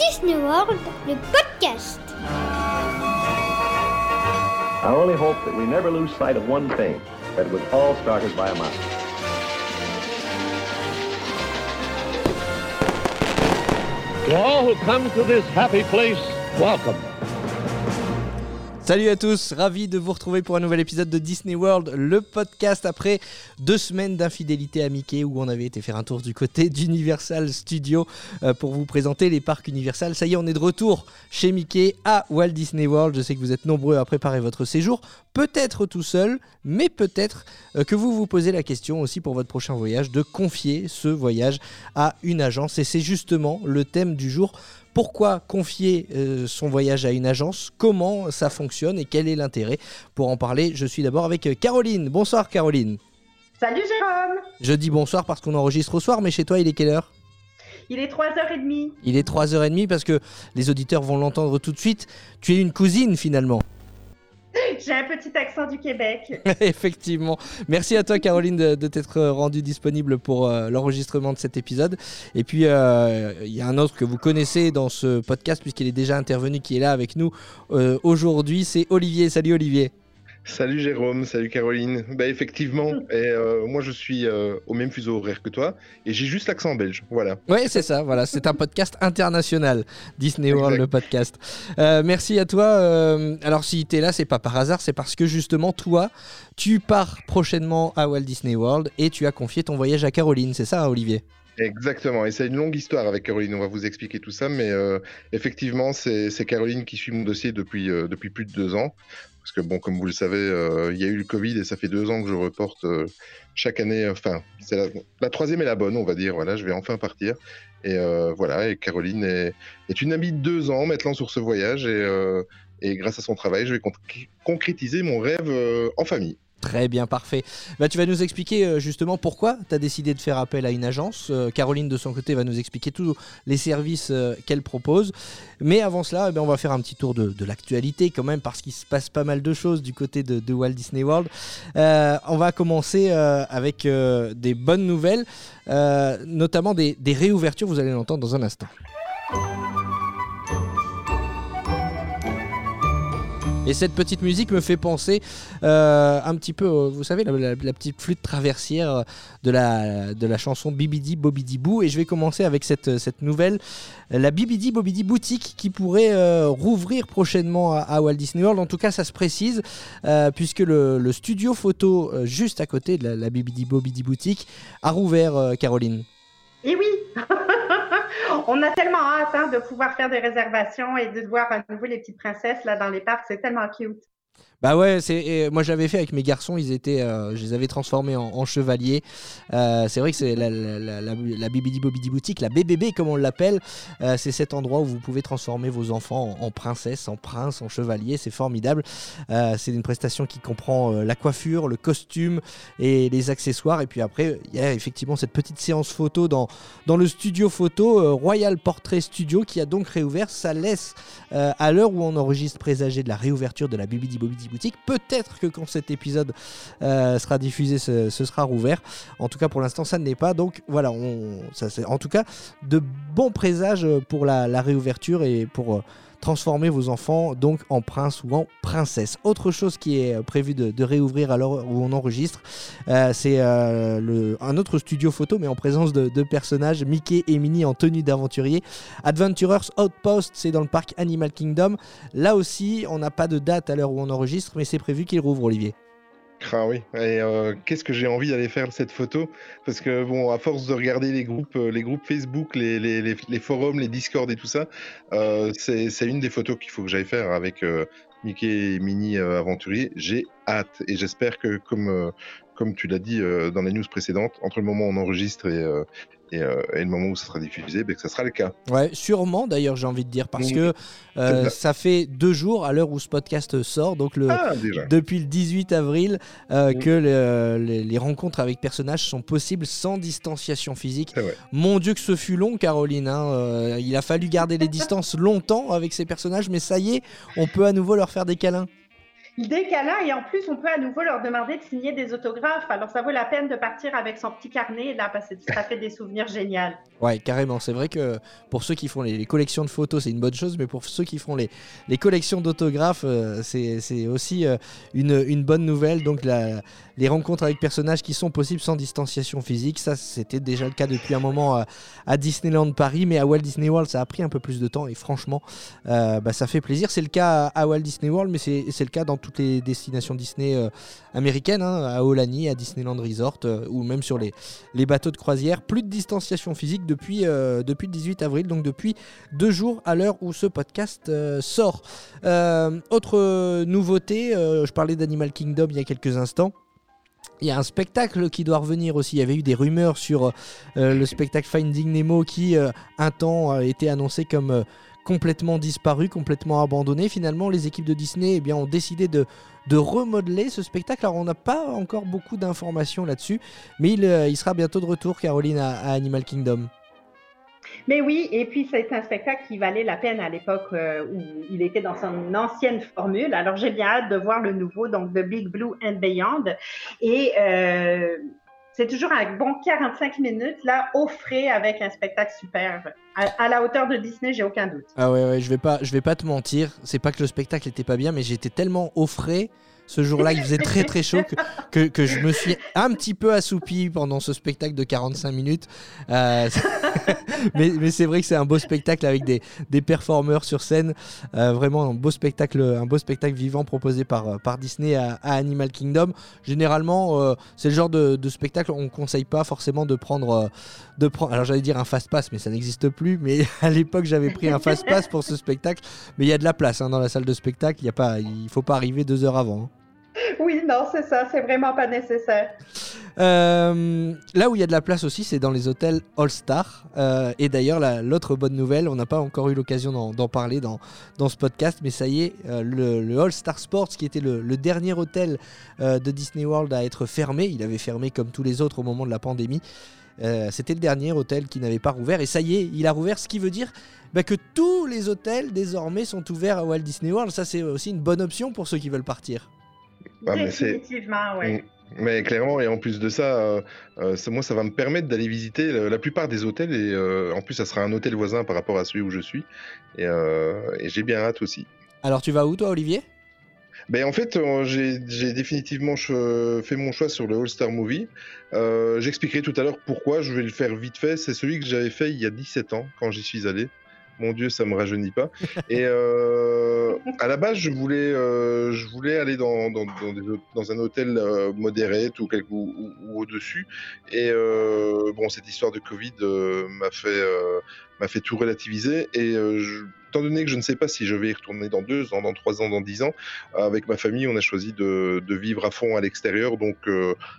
Disney World, le podcast. I only hope that we never lose sight of one thing, that it was all started by a mouse. To all who come to this happy place, welcome. Salut à tous, ravi de vous retrouver pour un nouvel épisode de Disney World, le podcast après deux semaines d'infidélité à Mickey où on avait été faire un tour du côté d'Universal Studios euh, pour vous présenter les parcs Universal. Ça y est, on est de retour chez Mickey à Walt Disney World. Je sais que vous êtes nombreux à préparer votre séjour, peut-être tout seul, mais peut-être euh, que vous vous posez la question aussi pour votre prochain voyage de confier ce voyage à une agence et c'est justement le thème du jour. Pourquoi confier euh, son voyage à une agence? Comment ça fonctionne et quel est l'intérêt? Pour en parler, je suis d'abord avec euh, Caroline. Bonsoir Caroline. Salut Jérôme Je dis bonsoir parce qu'on enregistre au soir, mais chez toi il est quelle heure? Il est 3h30. Il est 3h30 parce que les auditeurs vont l'entendre tout de suite. Tu es une cousine finalement. J'ai un petit accent du Québec. Effectivement. Merci à toi, Caroline, de, t'être rendue disponible pour euh, l'enregistrement de cet épisode. Et puis, euh, il y a un autre que vous connaissez dans ce podcast, puisqu'il est déjà intervenu, qui est là avec nous euh, aujourd'hui. C'est Olivier. Salut, Olivier. Salut Jérôme, salut Caroline. Bah effectivement, et euh, moi je suis euh, au même fuseau horaire que toi et j'ai juste l'accent belge, voilà. Oui, c'est ça, voilà, c'est un podcast international, Disney World Exact. le podcast. Euh, merci à toi. alors si tu es là, c'est pas par hasard, c'est parce que justement toi, tu pars prochainement à Walt Disney World et tu as confié ton voyage à Caroline, c'est ça Olivier? Exactement, et c'est une longue histoire avec Caroline, on va vous expliquer tout ça, mais euh, effectivement c'est c'est Caroline qui suit mon dossier depuis, euh, depuis plus de deux ans. Parce que bon, comme vous le savez, euh, il y a eu le Covid et ça fait deux ans que je reporte euh, chaque année. Enfin, c'est la, troisième est la bonne, on va dire. Voilà, je vais enfin partir. Et euh, voilà, et Caroline est, une amie de deux ans maintenant sur ce voyage et, euh, grâce à son travail, je vais concr- concrétiser mon rêve euh, en famille. Très bien, parfait. Bah, tu vas nous expliquer euh, justement pourquoi tu as décidé de faire appel à une agence. Euh, Caroline, de son côté, va nous expliquer tous les services euh, qu'elle propose. Mais avant cela, eh ben, on va faire un petit tour de, l'actualité quand même, parce qu'il se passe pas mal de choses du côté de, de Walt Disney World. On va commencer avec des bonnes nouvelles, notamment des réouvertures, vous allez l'entendre dans un instant. Et cette petite musique me fait penser euh, un petit peu, euh, vous savez, la, petite flûte traversière euh, de la, de la chanson Bibidi Bobidi Boo. Et je vais commencer avec cette, cette nouvelle, euh, la Bibidi Bobidi Boutique qui pourrait euh, rouvrir prochainement à, Walt Disney World. En tout cas, ça se précise, euh, puisque le, studio photo euh, juste à côté de la, la Bibidi Bobidi Boutique a rouvert, euh, Caroline. Et oui On a tellement hâte hein, de pouvoir faire des réservations et de voir à nouveau les petites princesses là dans les parcs. C'est tellement cute. Bah ouais, c'est moi j'avais fait avec mes garçons, ils étaient, euh, je les avais transformés en, chevaliers. Euh, c'est vrai que c'est la, la, la, la, Bibidi Bobidi boutique, la BBB comme on l'appelle. Euh, c'est cet endroit où vous pouvez transformer vos enfants en, princesse, en prince, en chevalier. C'est formidable. Euh, c'est une prestation qui comprend euh, la coiffure, le costume et les accessoires. Et puis après, il y a effectivement cette petite séance photo dans dans le studio photo euh, Royal Portrait Studio qui a donc réouvert. Ça laisse à l'heure où on enregistre présager de la réouverture de la Bibidi Bobidi boutique. Peut-être que quand cet épisode euh, sera diffusé, ce, sera rouvert. En tout cas, pour l'instant, ça ne l'est pas. Donc voilà, on, ça, c'est en tout cas de bons présages pour la, la réouverture et pour euh, transformer vos enfants donc en prince ou en princesse. Autre chose qui est euh, prévu de, réouvrir à l'heure où on enregistre, euh, c'est euh, un autre studio photo, mais en présence de, de personnages Mickey et Minnie en tenue d'aventurier. Adventurers Outpost, c'est dans le parc Animal Kingdom. Là aussi, on n'a pas de date à l'heure où on enregistre, mais c'est prévu qu'il rouvre, Olivier. Ah oui, et euh, qu'est-ce que j'ai envie d'aller faire cette photo? Parce que bon, à force de regarder les groupes, euh, les groupes Facebook, les, les, les, forums, les Discord et tout ça, euh, c'est une des photos qu'il faut que j'aille faire avec Mickey et euh, aventurier. J'ai hâte. Et j'espère que comme comme tu l'as dit dans les news précédentes, entre le moment où on enregistre et, et, euh, et le moment où ça sera diffusé, ben, que ça sera le cas. Ouais, sûrement d'ailleurs, j'ai envie de dire, parce Oui, que euh, ça. fait deux jours à l'heure où ce podcast sort, donc le, Ah depuis le 18 avril, euh, Oui. que le- les, les rencontres avec personnages sont possibles sans distanciation physique. Mon Dieu que ce fut long, Caroline. hein, il a fallu garder les distances longtemps avec ces personnages, mais ça y est, on peut à nouveau leur faire des câlins. Dès qu'elle a, et en plus, on peut à nouveau leur demander de signer des autographes. Alors, ça vaut la peine de partir avec son petit carnet, là, parce que ça fait des souvenirs géniaux. Ouais, carrément. C'est vrai que pour ceux qui font les, collections de photos, c'est une bonne chose, mais pour ceux qui font les, les collections d'autographes, euh, c'est aussi euh, une, une bonne nouvelle. Donc, les rencontres avec personnages qui sont possibles sans distanciation physique, ça, c'était déjà le cas depuis un moment euh, à Disneyland Paris, mais à Walt Disney World, ça a pris un peu plus de temps et franchement, euh, bah, ça fait plaisir. C'est le cas à Walt Disney World, mais c'est le cas dans toutes les destinations Disney euh, américaines, hein, à Aulani, à Disneyland Resort euh, ou même sur les, les bateaux de croisière. Plus de distanciation physique depuis, euh, depuis le 18 avril, donc depuis deux jours à l'heure où ce podcast sort. Autre nouveauté, je parlais d'Animal Kingdom il y a quelques instants. Il y a un spectacle qui doit revenir aussi. Il y avait eu des rumeurs sur le spectacle Finding Nemo qui, un temps, a été annoncé comme complètement disparu, complètement abandonné. Finalement, les équipes de Disney eh bien, ont décidé de, de remodeler ce spectacle. Alors, on n'a pas encore beaucoup d'informations là-dessus, mais il, euh, sera bientôt de retour, Caroline, à, à Animal Kingdom. Mais oui, et puis c'est un spectacle qui valait la peine à l'époque euh, où il était dans son ancienne formule. Alors j'ai bien hâte de voir le nouveau, donc The Big Blue and Beyond. Et euh, c'est toujours un bon 45 minutes, là, au frais, avec un spectacle super. À, à la hauteur de Disney, j'ai aucun doute. Ah ouais, ouais, je vais pas, je vais pas te mentir. C'est pas que le spectacle était pas bien, mais j'étais tellement au frais ce jour-là, il faisait très très chaud que, que, je me suis un petit peu assoupi pendant ce spectacle de 45 minutes. Euh, mais c'est vrai que c'est un beau spectacle avec des, des performeurs sur scène. Euh, vraiment un beau spectacle, un beau spectacle vivant proposé par, par Disney à, Animal Kingdom. Généralement, euh, c'est le genre de, spectacle on conseille pas forcément de prendre, de prendre. Alors j'allais dire un fast pass, mais ça n'existe plus. Mais à l'époque, j'avais pris un fast pass pour ce spectacle. Mais il y a de la place hein, dans la salle de spectacle. Il il faut pas arriver deux heures avant. hein. Oui, non, c'est ça, c'est vraiment pas nécessaire. Euh, là où il y a de la place aussi, c'est dans les hôtels All-Star. Euh, et d'ailleurs, la- l'autre bonne nouvelle, on n'a pas encore eu l'occasion d'en parler dans, dans ce podcast, mais ça y est, euh, le, le All-Star Sports, qui était le, dernier hôtel de Disney World à être fermé, il avait fermé comme tous les autres au moment de la pandémie. C'était le dernier hôtel qui n'avait pas rouvert. Et ça y est, il a rouvert, ce qui veut dire bah, que tous les hôtels désormais sont ouverts à Walt Disney World. Ça, c'est aussi une bonne option pour ceux qui veulent partir. Ah, mais Définitivement, oui. Mais clairement, et en plus de ça, euh, euh, ça- moi, ça va me permettre d'aller visiter le- la plupart des hôtels. Et euh, en plus, ça sera un hôtel voisin par rapport à celui où je suis. Et, euh, et j'ai bien hâte aussi. Alors, tu vas où, toi, Olivier? Ben, en fait, euh, j'ai définitivement fait mon choix sur le All-Star Movie. Euh, J'expliquerai tout à l'heure pourquoi. Je vais le faire vite fait. C'est celui que j'avais fait il y a 17 ans quand j'y suis allé. Mon Dieu, ça me rajeunit pas. Et euh, à la base, je voulais, euh, je voulais aller dans, dans, un hôtel euh, modéré ou, quelque- ou, ou- au-dessus. Et bon, cette histoire de Covid m'a fait, fait tout relativiser. Et étant donné que je ne sais pas si je vais y retourner dans deux ans, dans trois ans, dans dix ans, avec ma famille, on a choisi de, vivre à fond à l'extérieur. Donc,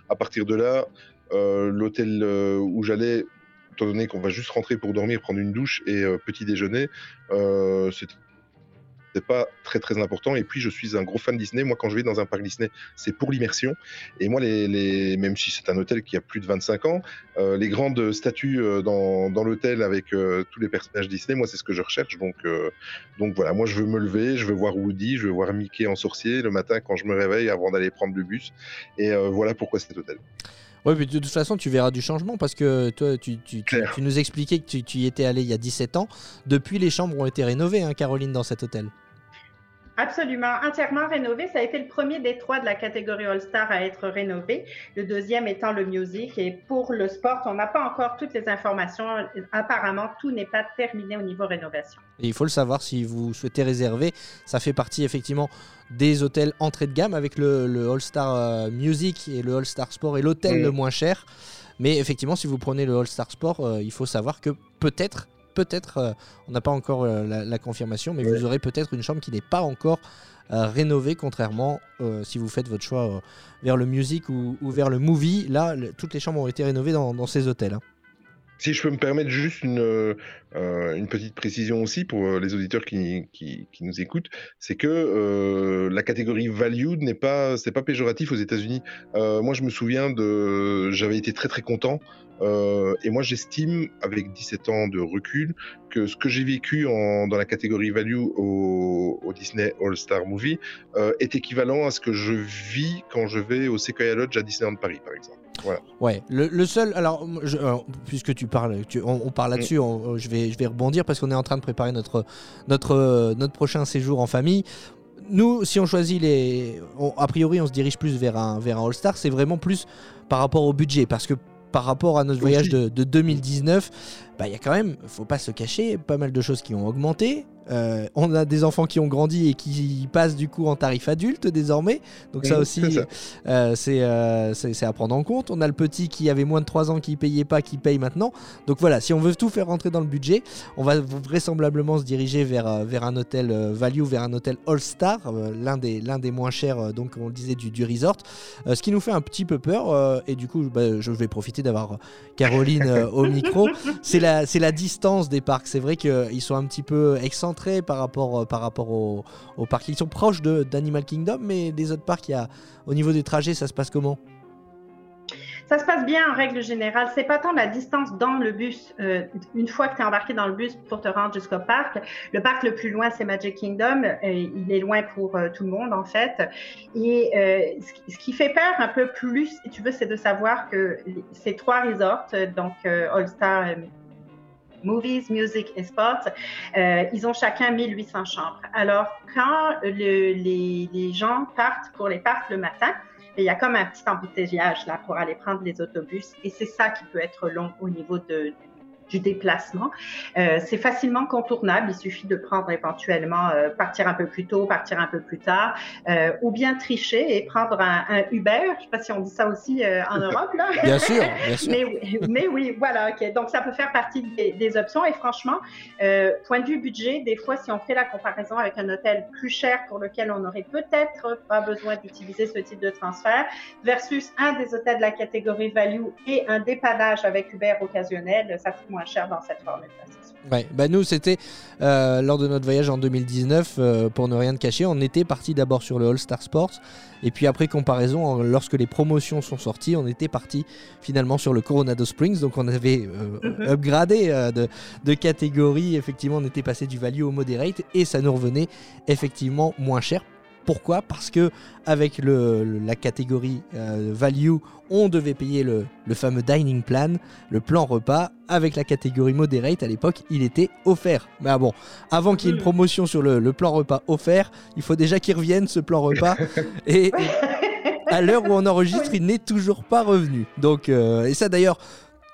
à partir de là, l'hôtel où j'allais, étant donné qu'on va juste rentrer pour dormir, prendre une douche et euh, petit déjeuner, euh, c'était pas très très important. Et puis je suis un gros fan Disney. Moi quand je vais dans un parc Disney c'est pour l'immersion. Et moi les, même si c'est un hôtel qui a plus de 25 ans euh, les grandes statues euh, dans, dans l'hôtel avec tous les personnages Disney moi c'est ce que je recherche. Donc donc voilà. Moi je veux me lever je veux voir Woody je veux voir Mickey en sorcier le matin quand je me réveille avant d'aller prendre le bus. Et voilà pourquoi cet hôtel Ouais, mais de toute façon, tu verras du changement parce que toi, tu, tu- tu- Claire. tu nous expliquais que tu, tu y étais allé il y a 17 ans. Depuis, les chambres ont été rénovées, hein, Caroline, dans cet hôtel. Absolument, entièrement rénové. Ça a été le premier des trois de la catégorie All-Star à être rénové. Le deuxième étant le music. Et pour le sport, on n'a pas encore toutes les informations. Apparemment, tout n'est pas terminé au niveau rénovation. Et il faut le savoir si vous souhaitez réserver. Ça fait partie effectivement des hôtels entrée de gamme avec le, le All-Star euh, Music et le All-Star Sport et l'hôtel le moins cher. Mais effectivement, si vous prenez le All-Star Sport, euh, il faut savoir que peut-être, peut-être, euh, on n'a pas encore euh, la, la confirmation, mais vous aurez peut-être une chambre qui n'est pas encore rénovée, contrairement si vous faites votre choix vers le music ou, ou vers le movie. Là, le- toutes les chambres ont été rénovées dans, dans ces hôtels. hein. Si je peux me permettre juste une, euh, une petite précision aussi pour euh, les auditeurs qui, nous écoutent, c'est que euh, la catégorie valued n'est pas, pas péjoratif aux États-Unis. Euh, moi, je me souviens de, j'avais été très très content. Euh, et moi, j'estime, avec 17 ans de recul, que ce que j'ai vécu en, dans la catégorie value au, au Disney All Star Movie euh, est équivalent à ce que je vis quand je vais au Sequoia Lodge à Disneyland Paris, par exemple. Voilà. Ouais, le, le seul. Alors, je- alors, puisque tu parles, tu- on, on parle là-dessus, on- je, vais, je vais rebondir parce qu'on est en train de préparer notre, notre, euh, notre prochain séjour en famille. Nous, si on choisit les. on- a priori, on se dirige plus vers un, vers un All-Star. C'est vraiment plus par rapport au budget. Parce que par rapport à notre voyage de, de 2019, bah, il y a quand même, faut pas se cacher, pas mal de choses qui ont augmenté. Euh, on a des enfants qui ont grandi et qui passent du coup en tarif adulte désormais. Donc ça aussi, c'est euh, euh, c'est- à prendre en compte. On a le petit qui avait moins de 3 ans qui payait pas, qui paye maintenant. Donc voilà, si on veut tout faire rentrer dans le budget, on va vraisemblablement se diriger vers, vers un hôtel value, vers un hôtel All-Star, euh, l'un des, des moins chers, donc on le disait, du, du resort. Ce qui nous fait un petit peu peur. et du coup, bah, je vais profiter d'avoir Caroline au micro. C'est la, c'est la distance des parcs. C'est vrai qu'ils sont un petit peu excentrés par rapport, euh, par rapport au, au parc. Ils sont proches d'Animal Kingdom, mais des autres parcs, au niveau des trajets, ça se passe comment? Ça se passe bien en règle générale. C'est pas tant la distance dans le bus. euh, une fois que tu es embarqué dans le bus pour te rendre jusqu'au parc, le parc le plus loin, c'est Magic Kingdom. Euh, il est loin pour tout le monde, en fait. Et ce, qui, fait peur un peu plus, si tu veux, c'est de savoir que ces trois resorts, donc All Star. Movies, Music et Sports, euh, ils ont chacun 1800 chambres. Alors, quand le- les, les gens partent pour les parcs le matin, il y a comme un petit embouteillage là pour aller prendre les autobus et c'est ça qui peut être long au niveau de, du déplacement. Euh, c'est facilement contournable, il suffit de prendre éventuellement, euh, partir un peu plus tôt, partir un peu plus tard, euh, ou bien tricher et prendre un, un Uber. Je ne sais pas si on dit ça aussi en Europe. Là. Bien sûr, bien sûr. Mais, oui- mais oui, voilà. ok. Donc, ça peut faire partie des, des options. Et franchement, point de vue budget, des fois, si on fait la comparaison avec un hôtel plus cher pour lequel on n'aurait peut-être pas besoin d'utiliser ce type de transfert, versus un des hôtels de la catégorie value et un dépannage avec Uber occasionnel, ça coûte moins cher dans cette formule. c'est sûr. Ouais, bah nous c'était euh, lors de notre voyage en 2019, euh, pour ne rien te cacher, on était parti d'abord sur le All Star Sports et puis après comparaison, en- lorsque les promotions sont sorties, on était parti finalement sur le Coronado Springs, donc on avait euh, Mhm. upgradé de, de catégorie, effectivement on était passé du value au moderate et ça nous revenait effectivement moins cher. Pourquoi? Parce que avec le, le- la catégorie euh, value, on devait payer le, le fameux dining plan, le plan repas. Avec la catégorie moderate, à l'époque, il était offert. Mais ah bon, avant qu'il y ait une promotion sur le, le plan repas offert, il faut déjà qu'il revienne ce plan repas. et, et à l'heure où on enregistre, il n'est toujours pas revenu. Donc, euh, et ça d'ailleurs,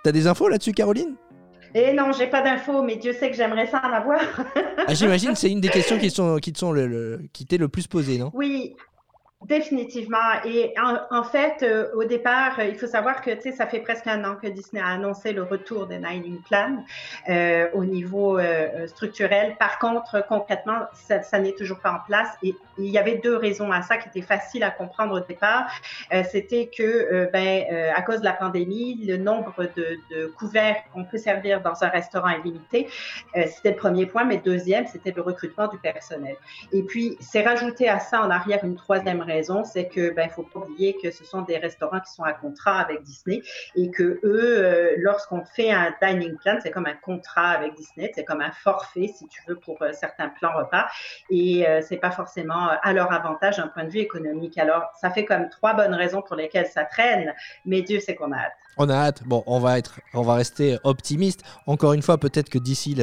t'as des infos là-dessus, Caroline? Et non, j'ai pas d'infos, mais Dieu sait que j'aimerais ça en avoir. Ah, J'imagine c'est une des questions qui, sont, qui, te sont le, le- qui t'est le plus posée, non? Oui, définitivement. Et en, fait, euh, au départ, euh, il faut savoir que ça fait presque un an que Disney a annoncé le retour des Dining Plan euh, au niveau structurel. Par contre, concrètement, ça, n'est toujours pas en place. Et il y avait deux raisons à ça qui étaient faciles à comprendre au départ. C'était que, ben, à cause de la pandémie, le nombre de, de couverts qu'on peut servir dans un restaurant est limité. C'était le premier point. Mais deuxième, c'était le recrutement du personnel. Et puis, c'est rajouté à ça en arrière une troisième raison, c'est que ben faut pas oublier que ce sont des restaurants qui sont à contrat avec Disney et que eux, euh, lorsqu'on fait un dining plan, c'est comme un contrat avec Disney, c'est comme un forfait si tu veux pour euh, certains plans repas et euh, c'est pas forcément euh, à leur avantage d'un point de vue économique. Alors, ça fait comme trois bonnes raisons pour lesquelles ça traîne, mais Dieu sait qu'on a hâte. On a hâte. Bon, on va être, on va rester optimiste. Encore une fois, peut-être que d'ici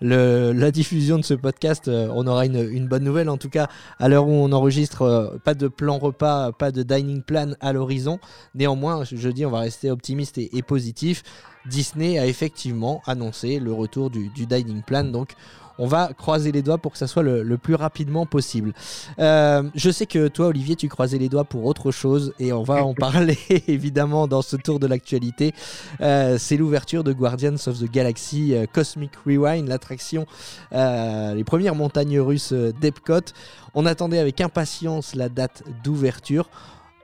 la diffusion de ce podcast, euh, on aura une, bonne nouvelle. En tout cas, à l'heure où on enregistre, euh, pas de plan repas, pas de dining plan à l'horizon. Néanmoins, je, dis, on va rester optimiste et, et positif. Disney a effectivement annoncé le retour du, du dining plan, donc. On va croiser les doigts pour que ça soit le, le plus rapidement possible. Euh, je sais que toi, Olivier, tu croisais les doigts pour autre chose et on va en parler évidemment dans ce tour de l'actualité. Euh, c'est l'ouverture de Guardians of the Galaxy euh, Cosmic Rewind, l'attraction, les premières montagnes russes d'Epcot. On attendait avec impatience la date d'ouverture.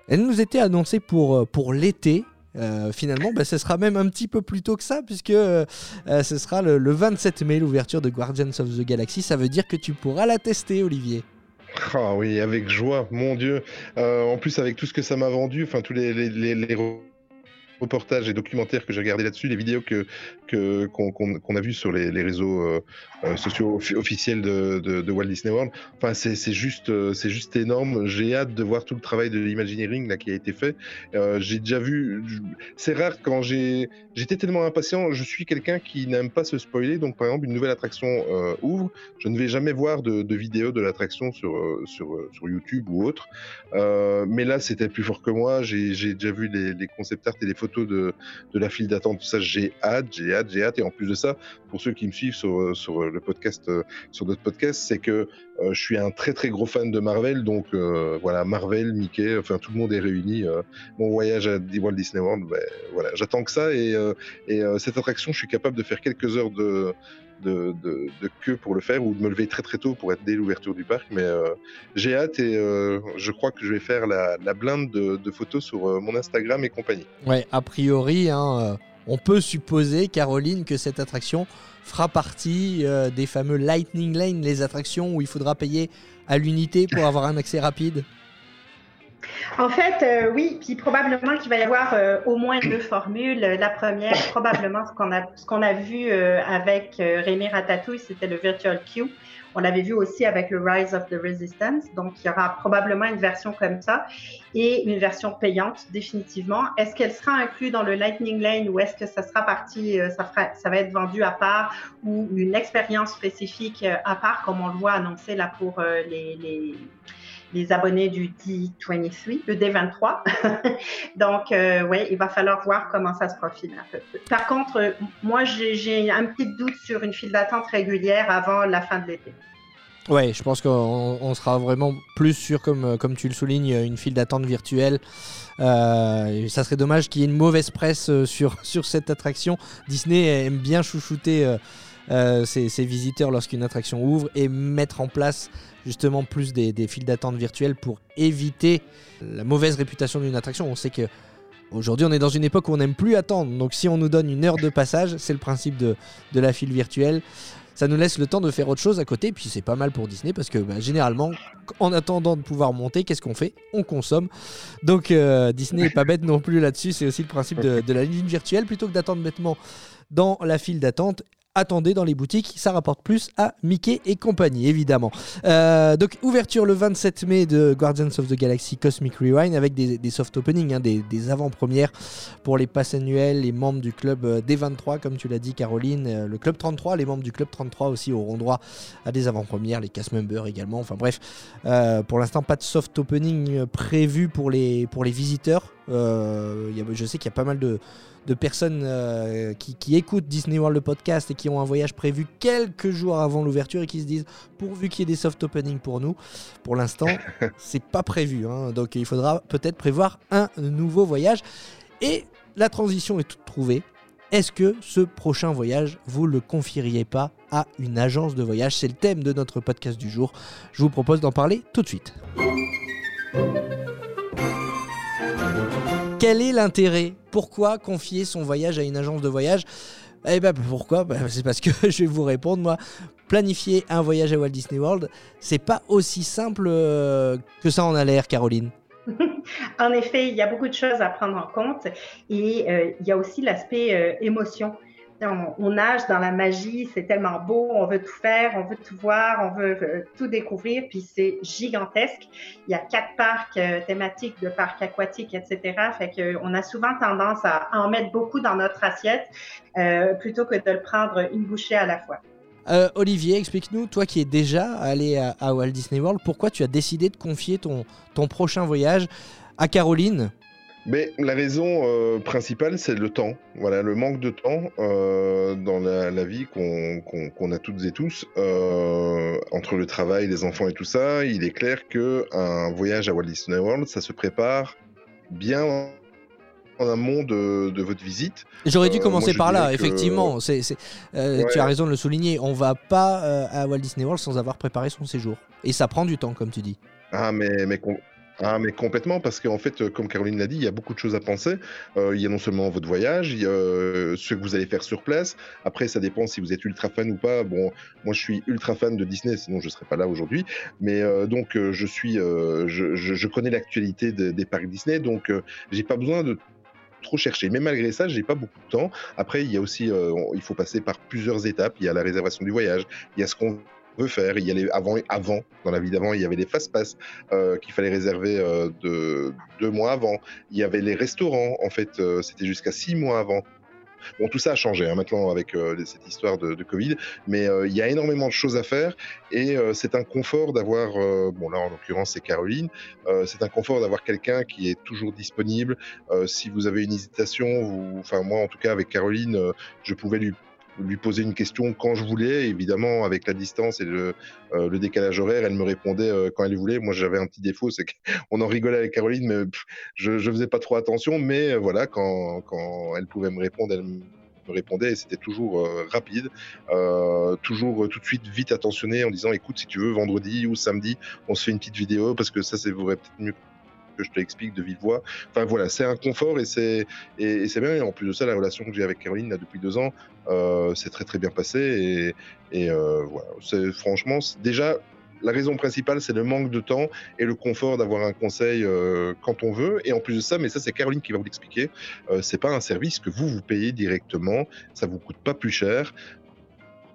Elle nous était annoncée pour, pour l'été. Euh, finalement, bah, ce sera même un petit peu plus tôt que ça, puisque euh, euh, ce sera le, le 27 mai, l'ouverture de Guardians of the Galaxy. Ça veut dire que tu pourras la tester, Olivier. Ah oui, avec joie, mon Dieu. En plus, avec tout ce que ça m'a vendu, enfin tous les, les, les- les reportages et documentaires que j'ai regardés là-dessus, les vidéos que qu'on a vues sur les, réseaux euh, euh, sociaux offi- officiels de, Walt Disney World. Enfin, c'est juste, euh, juste énorme. J'ai hâte de voir tout le travail de l'Imagineering qui a été fait. J'ai déjà vu. C'est rare quand. J'étais tellement impatient. Je suis quelqu'un qui n'aime pas se spoiler. Donc, par exemple, une nouvelle attraction ouvre. Je ne vais jamais voir de, vidéo de l'attraction sur, sur, sur YouTube ou autre. Mais là, c'était plus fort que moi. J'ai j'ai déjà vu les, les concept art et les photos de, la file d'attente. Ça, j'ai hâte, j'ai hâte, j'ai hâte. Et en plus de ça, pour ceux qui me suivent sur, euh, sur le podcast, euh, sur notre podcast, c'est que euh, je suis un très très gros fan de Marvel. Donc euh, voilà, Marvel, Mickey, enfin tout le monde est réuni. Euh, mon voyage à Walt Disney World, ben, voilà, j'attends que ça. Et, euh, et euh, cette attraction, je suis capable de faire quelques heures de, de, queue pour le faire ou de me lever très très tôt pour être dès l'ouverture du parc. Mais euh, j'ai hâte et euh, je crois que je vais faire la, blinde de, photos sur euh, mon Instagram et compagnie. Ouais, a priori, hein, on peut supposer, Caroline, que cette attraction fera partie des fameux Lightning Lane, les attractions où il faudra payer à l'unité pour avoir un accès rapide. En fait, euh, oui, puis probablement qu'il va y avoir euh, au moins deux formules. La première, probablement ce qu'on a, vu euh, avec Rémi Ratatouille, c'était le Virtual Queue. On l'avait vu aussi avec le Rise of the Resistance. Donc, il y aura probablement une version comme ça et une version payante, définitivement. Est-ce qu'elle sera inclue dans le Lightning Lane ou est-ce que ça sera parti, ça, va être vendu à part ou une expérience spécifique à part, comme on le voit annoncé là pour les les abonnés du D23, le D23. Donc, euh, oui, il va falloir voir comment ça se profile un peu. Par contre, euh, moi, j'ai un petit doute sur une file d'attente régulière avant la fin de l'été. Ouais, je pense qu'on on sera vraiment plus sur, comme, euh, comme tu le soulignes, une file d'attente virtuelle. Euh, ça serait dommage qu'il y ait une mauvaise presse sur, sur cette attraction. Disney aime bien chouchouter euh, ses visiteurs lorsqu'une attraction ouvre et mettre en place justement plus des, files d'attente virtuelles pour éviter la mauvaise réputation d'une attraction. On sait que aujourd'hui on est dans une époque où on n'aime plus attendre. Donc si on nous donne une heure de passage, c'est le principe de, de la file virtuelle. Ça nous laisse le temps de faire autre chose à côté, puis c'est pas mal pour Disney parce que bah, généralement, en attendant de pouvoir monter, qu'est-ce qu'on fait? On consomme. Donc euh, Disney n'est pas bête non plus là-dessus, c'est aussi le principe de, de la ligne virtuelle. Plutôt que d'attendre bêtement dans la file d'attente, attendez dans les boutiques, ça rapporte plus à Mickey et compagnie, évidemment. Euh, donc, ouverture le 27 mai de Guardians of the Galaxy Cosmic Rewind avec des, des soft openings, hein, des, des avant-premières pour les passes annuelles, les membres du club euh, D23, comme tu l'as dit, Caroline, euh, le club 33, les membres du club 33 aussi auront droit à des avant-premières, les cast members également. Enfin bref, pour l'instant, pas de soft opening prévu pour les, pour les visiteurs. Je sais qu'il y a pas mal de de personnes euh, qui, qui, écoutent Disney World le podcast et qui ont un voyage prévu quelques jours avant l'ouverture et qui se disent pourvu qu'il y ait des soft openings pour nous. Pour l'instant, c'est pas prévu. Hein, donc il faudra peut-être prévoir un nouveau voyage. Et la transition est toute trouvée. Est-ce que ce prochain voyage, vous le confieriez pas à une agence de voyage? C'est le thème de notre podcast du jour. Je vous propose d'en parler tout de suite. Quel est l'intérêt? Pourquoi confier son voyage à une agence de voyage? Eh ben pourquoi? Ben, C'est parce que je vais vous répondre moi. Planifier un voyage à Walt Disney World, c'est pas aussi simple euh, que ça en a l'air, Caroline. en effet, il y a beaucoup de choses à prendre en compte et euh, il y a aussi l'aspect euh, émotion. On, nage dans la magie, c'est tellement beau, on veut tout faire, on veut tout voir, on veut euh, tout découvrir, puis c'est gigantesque. Il y a quatre parcs euh, thématiques de parcs aquatiques, etc. Fait que on a souvent tendance à en mettre beaucoup dans notre assiette euh, plutôt que de le prendre une bouchée à la fois. Olivier, explique-nous, toi qui es déjà allé à, Walt Disney World, pourquoi tu as décidé de confier ton prochain voyage à Caroline? Mais la raison euh, principale, c'est le temps. Voilà, le manque de temps euh, dans la, la vie qu'on qu qu a toutes et tous euh, entre le travail, les enfants et tout ça. Il est clair que un voyage à Walt Disney World, ça se prépare bien en amont de, de votre visite. J'aurais dû commencer par là, que... effectivement. C est, c est, ouais. Tu as raison de le souligner. On va pas à Walt Disney World sans avoir préparé son séjour. Et ça prend du temps, comme tu dis. Ah, mais, mais Ah, mais complètement, parce qu'en fait, euh, comme Caroline l'a dit, il y a beaucoup de choses à penser. Euh, il y a non seulement votre voyage, il y a euh, ce que vous allez faire sur place. Après, ça dépend si vous êtes ultra fan ou pas. Bon, moi, je suis ultra fan de Disney, sinon je ne serais pas là aujourd'hui. Mais donc, je suis, je, je, connais l'actualité de, des parcs Disney, donc j'ai pas besoin de trop chercher. Mais malgré ça, j'ai pas beaucoup de temps. Après, il y a aussi, il faut passer par plusieurs étapes. Il y a la réservation du voyage, il y a ce qu'on faire. Il y a les, avant, avant, dans la vie d'avant, il y avait les fast-pass euh, qu'il fallait réserver euh, de, deux mois avant. Il y avait les restaurants, en fait, euh, c'était jusqu'à six mois avant. Bon, tout ça a changé hein, maintenant avec cette histoire de, de Covid, mais il y a énormément de choses à faire et c'est un confort d'avoir, bon là en l'occurrence c'est Caroline, c'est un confort d'avoir quelqu'un qui est toujours disponible. si vous avez une hésitation, enfin moi en tout cas avec Caroline, je pouvais lui lui poser une question quand je voulais. Évidemment, avec la distance et le, euh, décalage horaire, elle me répondait euh, quand elle voulait. Moi, j'avais un petit défaut, c'est qu'on en rigolait avec Caroline, mais je ne faisais pas trop attention. Mais euh, voilà, quand, quand, elle pouvait me répondre, elle me répondait et c'était toujours rapide, toujours tout de suite vite attentionné en disant écoute si tu veux vendredi ou samedi on se fait une petite vidéo parce que ça c'est peut-être mieux que je te l'explique de vive voix. Enfin voilà, c'est un confort et c'est et, c'est bien. Et en plus de ça, la relation que j'ai avec Caroline depuis deux ans, euh, c'est très très bien passé et, euh, voilà. C'est franchement déjà la raison principale, c'est le manque de temps et le confort d'avoir un conseil euh, quand on veut. Et en plus de ça, mais ça c'est Caroline qui va vous l'expliquer, euh, c'est pas un service que vous vous payez directement, ça vous coûte pas plus cher.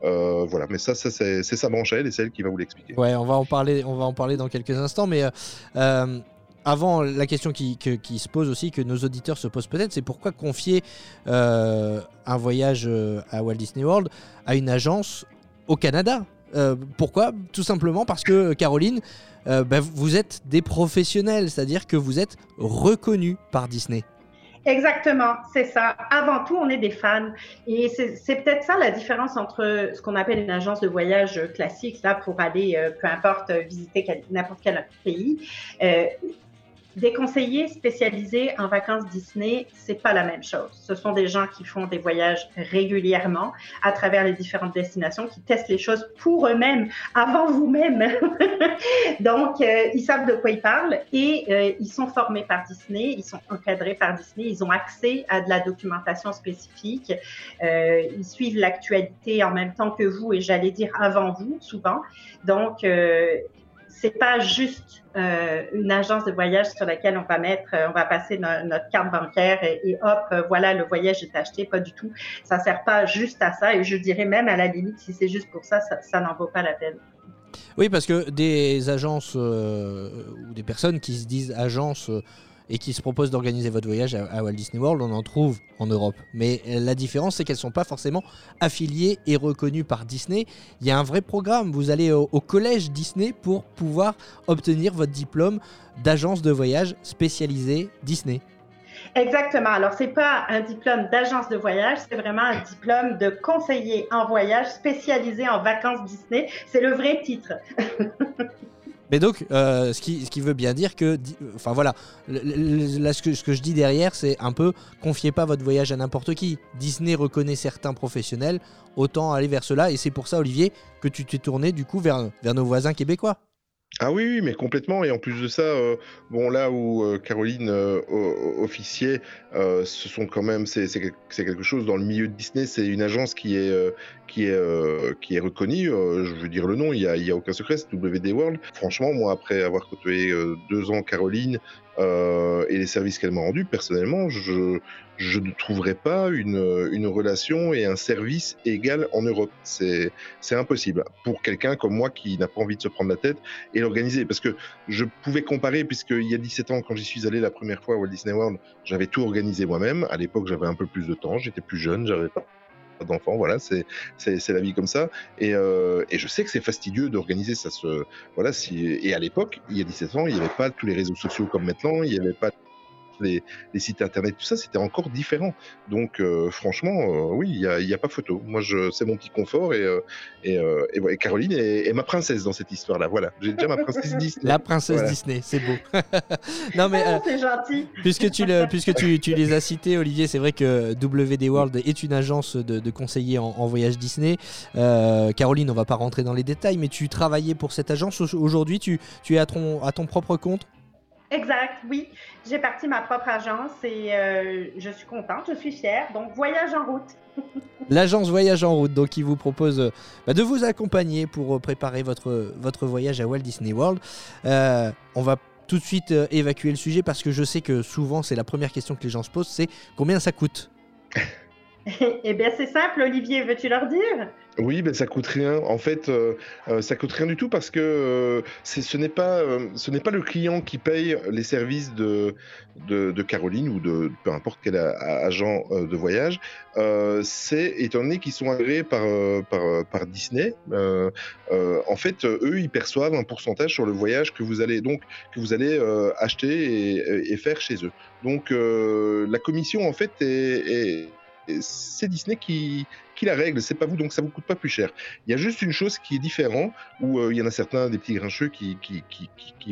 Euh, voilà, mais ça, ça c'est sa branche elle et c'est elle qui va vous l'expliquer. Ouais, on va en parler, on va en parler dans quelques instants, mais avant, la question qui, se pose aussi, que nos auditeurs se posent peut-être, c'est pourquoi confier euh, un voyage euh, à Walt Disney World à une agence au Canada? Euh, Pourquoi? Tout simplement parce que, Caroline, bah, vous êtes des professionnels, c'est-à-dire que vous êtes reconnus par Disney. Exactement, c'est ça. Avant tout, on est des fans. Et c'est peut-être ça la différence entre ce qu'on appelle une agence de voyage classique, là, pour aller, peu importe, visiter n'importe quel pays. Euh, des conseillers spécialisés en vacances Disney, c'est pas la même chose. Ce sont des gens qui font des voyages régulièrement à travers les différentes destinations, qui testent les choses pour eux-mêmes, avant vous-même. Donc, euh, ils savent de quoi ils parlent et euh, ils sont formés par Disney, ils sont encadrés par Disney, ils ont accès à de la documentation spécifique, euh, ils suivent l'actualité en même temps que vous et j'allais dire avant vous souvent. Donc, c'est pas juste euh, une agence de voyage sur laquelle on va mettre, euh, on va passer notre carte bancaire et, hop, euh, voilà, le voyage est acheté. Pas du tout. Ça sert pas juste à ça. Et je dirais même à la limite, si c'est juste pour ça, ça, n'en vaut pas la peine. Oui, parce que des agences ou des personnes qui se disent agences et qui se proposent d'organiser votre voyage à, Walt Disney World, on en trouve en Europe. Mais euh, la différence, c'est qu'elles ne sont pas forcément affiliées et reconnues par Disney. Il y a un vrai programme. Vous allez au, collège Disney pour pouvoir obtenir votre diplôme d'agence de voyage spécialisée Disney. Exactement. Alors, c'est pas un diplôme d'agence de voyage, c'est vraiment un diplôme de conseiller en voyage spécialisé en vacances Disney. C'est le vrai titre. Mais donc, euh, ce, qui, veut bien dire que, enfin voilà, là ce que, je dis derrière, c'est un peu confiez pas votre voyage à n'importe qui. Disney reconnaît certains professionnels, autant aller vers cela. Et c'est pour ça, Olivier, que tu t'es tourné du coup vers nos voisins québécois. Ah oui, oui, mais complètement. Et en plus de ça, euh, bon là où euh, Caroline euh, officier, ce sont quand même c'est quelque chose dans le milieu de Disney. C'est une agence qui est qui est qui est reconnue. je veux dire le nom, il y a, y a aucun secret, c'est WD World. Franchement, moi après avoir côtoyé deux ans Caroline, euh, et les services qu'elle m'a rendus, personnellement, je, ne trouverais pas une, une, relation et un service égal en Europe. C'est impossible pour quelqu'un comme moi qui n'a pas envie de se prendre la tête et l'organiser. Parce que je pouvais comparer, puisqu'il y a 17 ans, quand j'y suis allé la première fois à Walt Disney World, j'avais tout organisé moi-même. À l'époque, j'avais un peu plus de temps, j'étais plus jeune, j'avais pas d'enfants, voilà, c'est la vie comme ça. Et, euh, et je sais que c'est fastidieux d'organiser ça. Se, voilà, si, et à l'époque, il y a 17 ans, il n'y avait pas tous les réseaux sociaux comme maintenant, il n'y avait pas les, sites internet, tout ça, c'était encore différent. Donc, euh, franchement, euh, oui, il n'y a, pas photo. Moi, c'est mon petit confort et, euh, et, Caroline est, ma princesse dans cette histoire-là. Voilà, j'ai déjà ma princesse Disney. La princesse Disney, c'est beau. non, mais. C'est gentil. Puisque, tu, le, puisque tu, tu, les as cités, Olivier, c'est vrai que WD World est une agence de, de conseillers en, en, voyage Disney. Caroline, on va pas rentrer dans les détails, mais tu travaillais pour cette agence. Aujourd'hui, tu, tu es à ton, à ton propre compte? Exact, oui. J'ai parti ma propre agence et euh, je suis contente, je suis fière. Donc, voyage en route. L'agence Voyage en route, donc, qui vous propose euh, bah, de vous accompagner pour euh, préparer votre, votre voyage à Walt Disney World. Euh, on va tout de suite euh, évacuer le sujet parce que je sais que souvent, c'est la première question que les gens se posent, c'est combien ça coûte? eh bien, c'est simple, Olivier, veux-tu leur dire? Oui, ben ça coûte rien. En fait, euh, euh, ça coûte rien du tout parce que euh, ce n'est pas, euh, pas le client qui paye les services de, de, Caroline ou de peu importe quel agent de voyage. C'est étant donné qu'ils sont agréés par, par, Disney. en fait, eux, ils perçoivent un pourcentage sur le voyage que vous allez donc que vous allez acheter et, faire chez eux. Donc, la commission en fait est- c'est Disney qui, la règle, c'est pas vous, donc ça vous coûte pas plus cher. Il y a juste une chose qui est différente, où euh, il y en a certains des petits grincheux qui,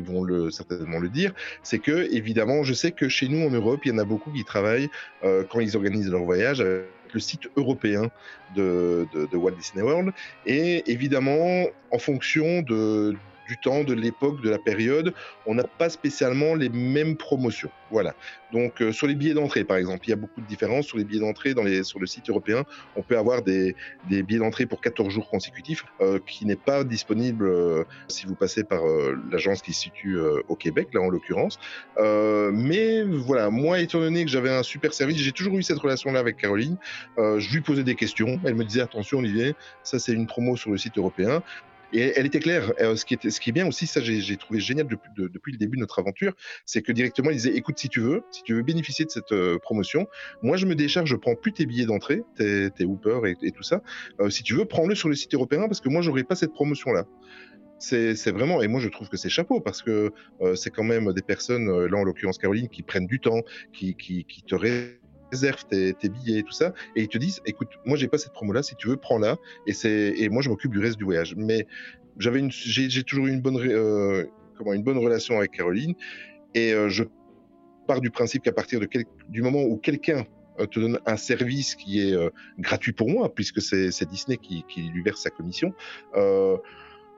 vont certainement le dire, c'est que évidemment, je sais que chez nous en Europe, il y en a beaucoup qui travaillent euh, quand ils organisent leur voyage avec le site européen de, de, de Walt Disney World, et évidemment, en fonction de du temps, de l'époque, de la période, on n'a pas spécialement les mêmes promotions. Voilà. Donc euh, sur les billets d'entrée, par exemple, il y a beaucoup de différences sur les billets d'entrée dans les, sur le site européen. On peut avoir des, billets d'entrée pour 14 jours consécutifs, euh, qui n'est pas disponible euh, si vous passez par l'agence qui se situe au Québec, là en l'occurrence. Mais voilà, moi, étant donné que j'avais un super service, j'ai toujours eu cette relation-là avec Caroline. Je lui posais des questions. Elle me disait attention, Olivier, ça c'est une promo sur le site européen. Et elle était claire. Euh, ce, qui était, ce qui est bien aussi, ça j'ai trouvé génial depuis, de- depuis le début de notre aventure, c'est que directement il disait écoute, si tu veux, si tu veux bénéficier de cette euh, promotion, moi je me décharge, je prends plus tes billets d'entrée, tes, tes et, tout ça. Euh, si tu veux, prends-le sur le site européen parce que moi j'aurais pas cette promotion-là. C'est c'est vraiment, et moi je trouve que c'est chapeau parce que euh, c'est quand même des personnes, euh, là en l'occurrence Caroline, qui prennent du temps, qui, qui, qui te réservent tes, billets et tout ça, et ils te disent écoute, moi j'ai pas cette promo-là, si tu veux, prends-la, et, et moi je m'occupe du reste du voyage. Mais j'avais j'ai toujours eu une bonne, euh, comment, une bonne relation avec Caroline, et euh, je pars du principe qu'à partir du moment où quelqu'un euh, te donne un service qui est euh, gratuit pour moi, puisque c'est Disney qui, lui verse sa commission. Euh,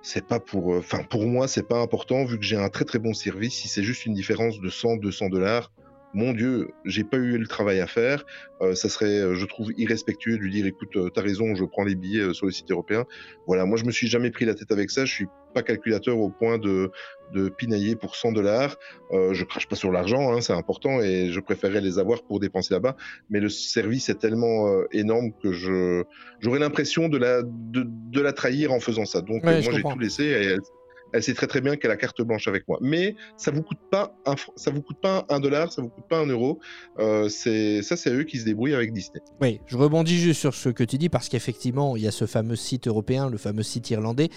c'est pas pour, enfin pour moi c'est pas important vu que j'ai un très très bon service. Si c'est juste une différence de 100, 200 dollars, mon Dieu, j'ai pas eu le travail à faire. Euh, ça serait, euh, je trouve, irrespectueux de lui dire, écoute, euh, t'as raison, je prends les billets euh, sur le site européen. Voilà, moi je me suis jamais pris la tête avec ça. Je suis pas calculateur au point de, de pinailler pour 100 dollars. Euh, je crache pas sur l'argent, hein, c'est important et je préférerais les avoir pour dépenser là-bas. Mais le service est tellement euh, énorme que je j'aurais l'impression de la de, de la trahir en faisant ça. Donc Ouais, moi j'ai tout laissé et elle, elle sait très très bien qu'elle a carte blanche avec moi. Mais ça vous coûte pas un ça vous coûte pas un dollar, ça vous coûte pas un euro. Euh, c'est ça c'est eux qui se débrouillent avec Disney. Oui, je rebondis juste sur ce que tu dis parce qu'effectivement, il y a ce fameux site européen, le fameux site irlandais.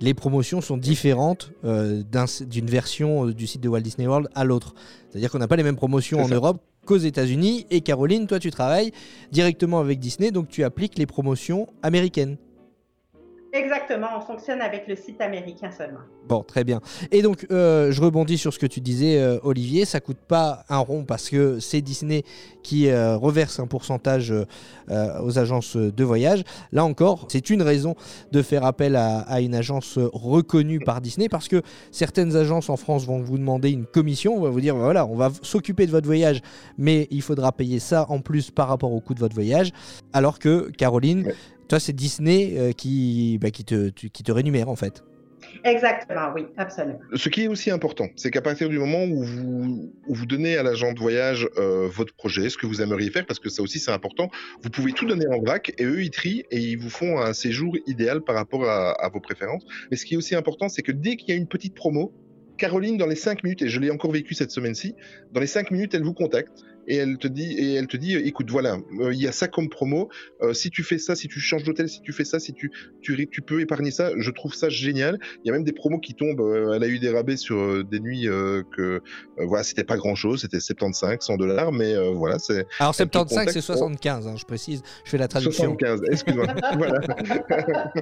Les promotions sont différentes euh, d'un- d'une version euh, du site de Walt Disney World à l'autre. C'est-à-dire qu'on n'a pas les mêmes promotions en ça. Europe qu'aux États-Unis. Et Caroline, toi, tu travailles directement avec Disney, donc tu appliques les promotions américaines. Exactement, on fonctionne avec le site américain seulement. Bon, très bien. Et donc, euh, je rebondis sur ce que tu disais, euh, Olivier. Ça coûte pas un rond parce que c'est Disney qui euh, reverse un pourcentage aux agences de voyage. Là encore, c'est une raison de faire appel à, à une agence reconnue par Disney parce que certaines agences en France vont vous demander une commission. On va vous dire, voilà, on va s'occuper de votre voyage, mais il faudra payer ça en plus par rapport au coût de votre voyage. Alors que, Caroline, Ouais. Toi, c'est Disney euh, qui, bah, qui, te, tu- qui te rémunère en fait. Exactement, oui, absolument. Ce qui est aussi important, c'est qu'à partir du moment où vous, où vous donnez à l'agent de voyage euh, votre projet, ce que vous aimeriez faire, parce que ça aussi c'est important, vous pouvez tout donner en vrac et eux ils trient et ils vous font un séjour idéal par rapport à, à vos préférences. Mais ce qui est aussi important, c'est que dès qu'il y a une petite promo, Caroline, dans les 5 minutes, et je l'ai encore vécu cette semaine-ci, dans les 5 minutes, elle vous contacte et elle te dit, et elle te dit écoute, voilà, euh, il y a ça comme promo, euh, si tu fais ça, si tu changes d'hôtel, si tu fais ça, si tu, tu, peux épargner ça, je trouve ça génial. Il y a même des promos qui tombent, euh, elle a eu des rabais sur euh, des nuits euh, que, euh, voilà, c'était pas grand-chose, c'était 75, 100 dollars, mais euh, voilà, c'est Alors Elle te 75, c'est contacte pour- 75, hein, je précise, je fais la traduction. 75, excuse-moi. voilà.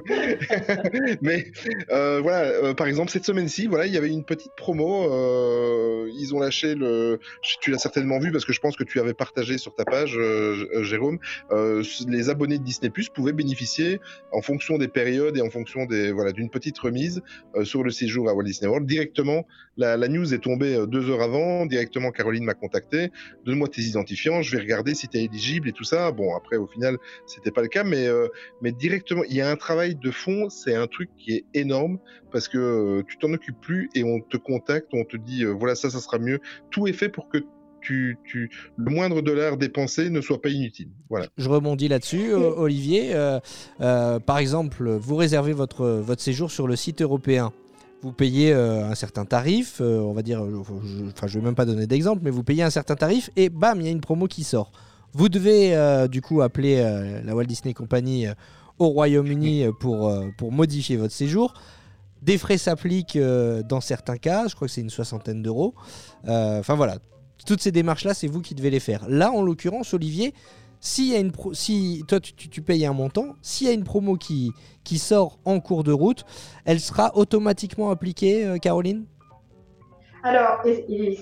Mais euh, voilà, euh, par exemple cette semaine-ci, voilà, il y avait une petite promo. euh, ils ont lâché le. Tu l'as certainement vu parce que je pense que tu avais partagé sur ta page, Jérôme, les abonnés de Disney Plus pouvaient bénéficier, en fonction des périodes et en fonction des voilà d'une petite remise sur le séjour à Walt Disney World. Directement, la, la news est tombée deux heures avant. Directement, Caroline m'a contacté. Donne-moi tes identifiants, je vais regarder si tu es éligible et tout ça. Bon, après, au final, c'était pas le cas, mais mais directement, il y a un travail de fond. C'est un truc qui est énorme parce que tu t'en occupes plus et on te contacte, on te dit voilà ça, ça sera mieux. Tout est fait pour que tu, tu, le moindre dollar dépensé ne soit pas inutile. Voilà. Je rebondis là-dessus, Olivier. Euh, euh, par exemple, vous réservez votre, votre séjour sur le site européen. Vous payez euh, un certain tarif, on va dire, enfin je ne vais même pas donner d'exemple, mais vous payez un certain tarif et bam, il y a une promo qui sort. Vous devez du coup appeler la Walt Disney Company au Royaume-Uni pour, pour modifier votre séjour. Des frais s'appliquent dans certains cas, je crois que c'est une soixantaine d'euros. Enfin voilà, toutes ces démarches-là, c'est vous qui devez les faire. Là, en l'occurrence, Olivier, si toi tu, payes un montant, s'il y a une promo qui, qui sort en cours de route, elle sera automatiquement appliquée, euh, Caroline? Alors,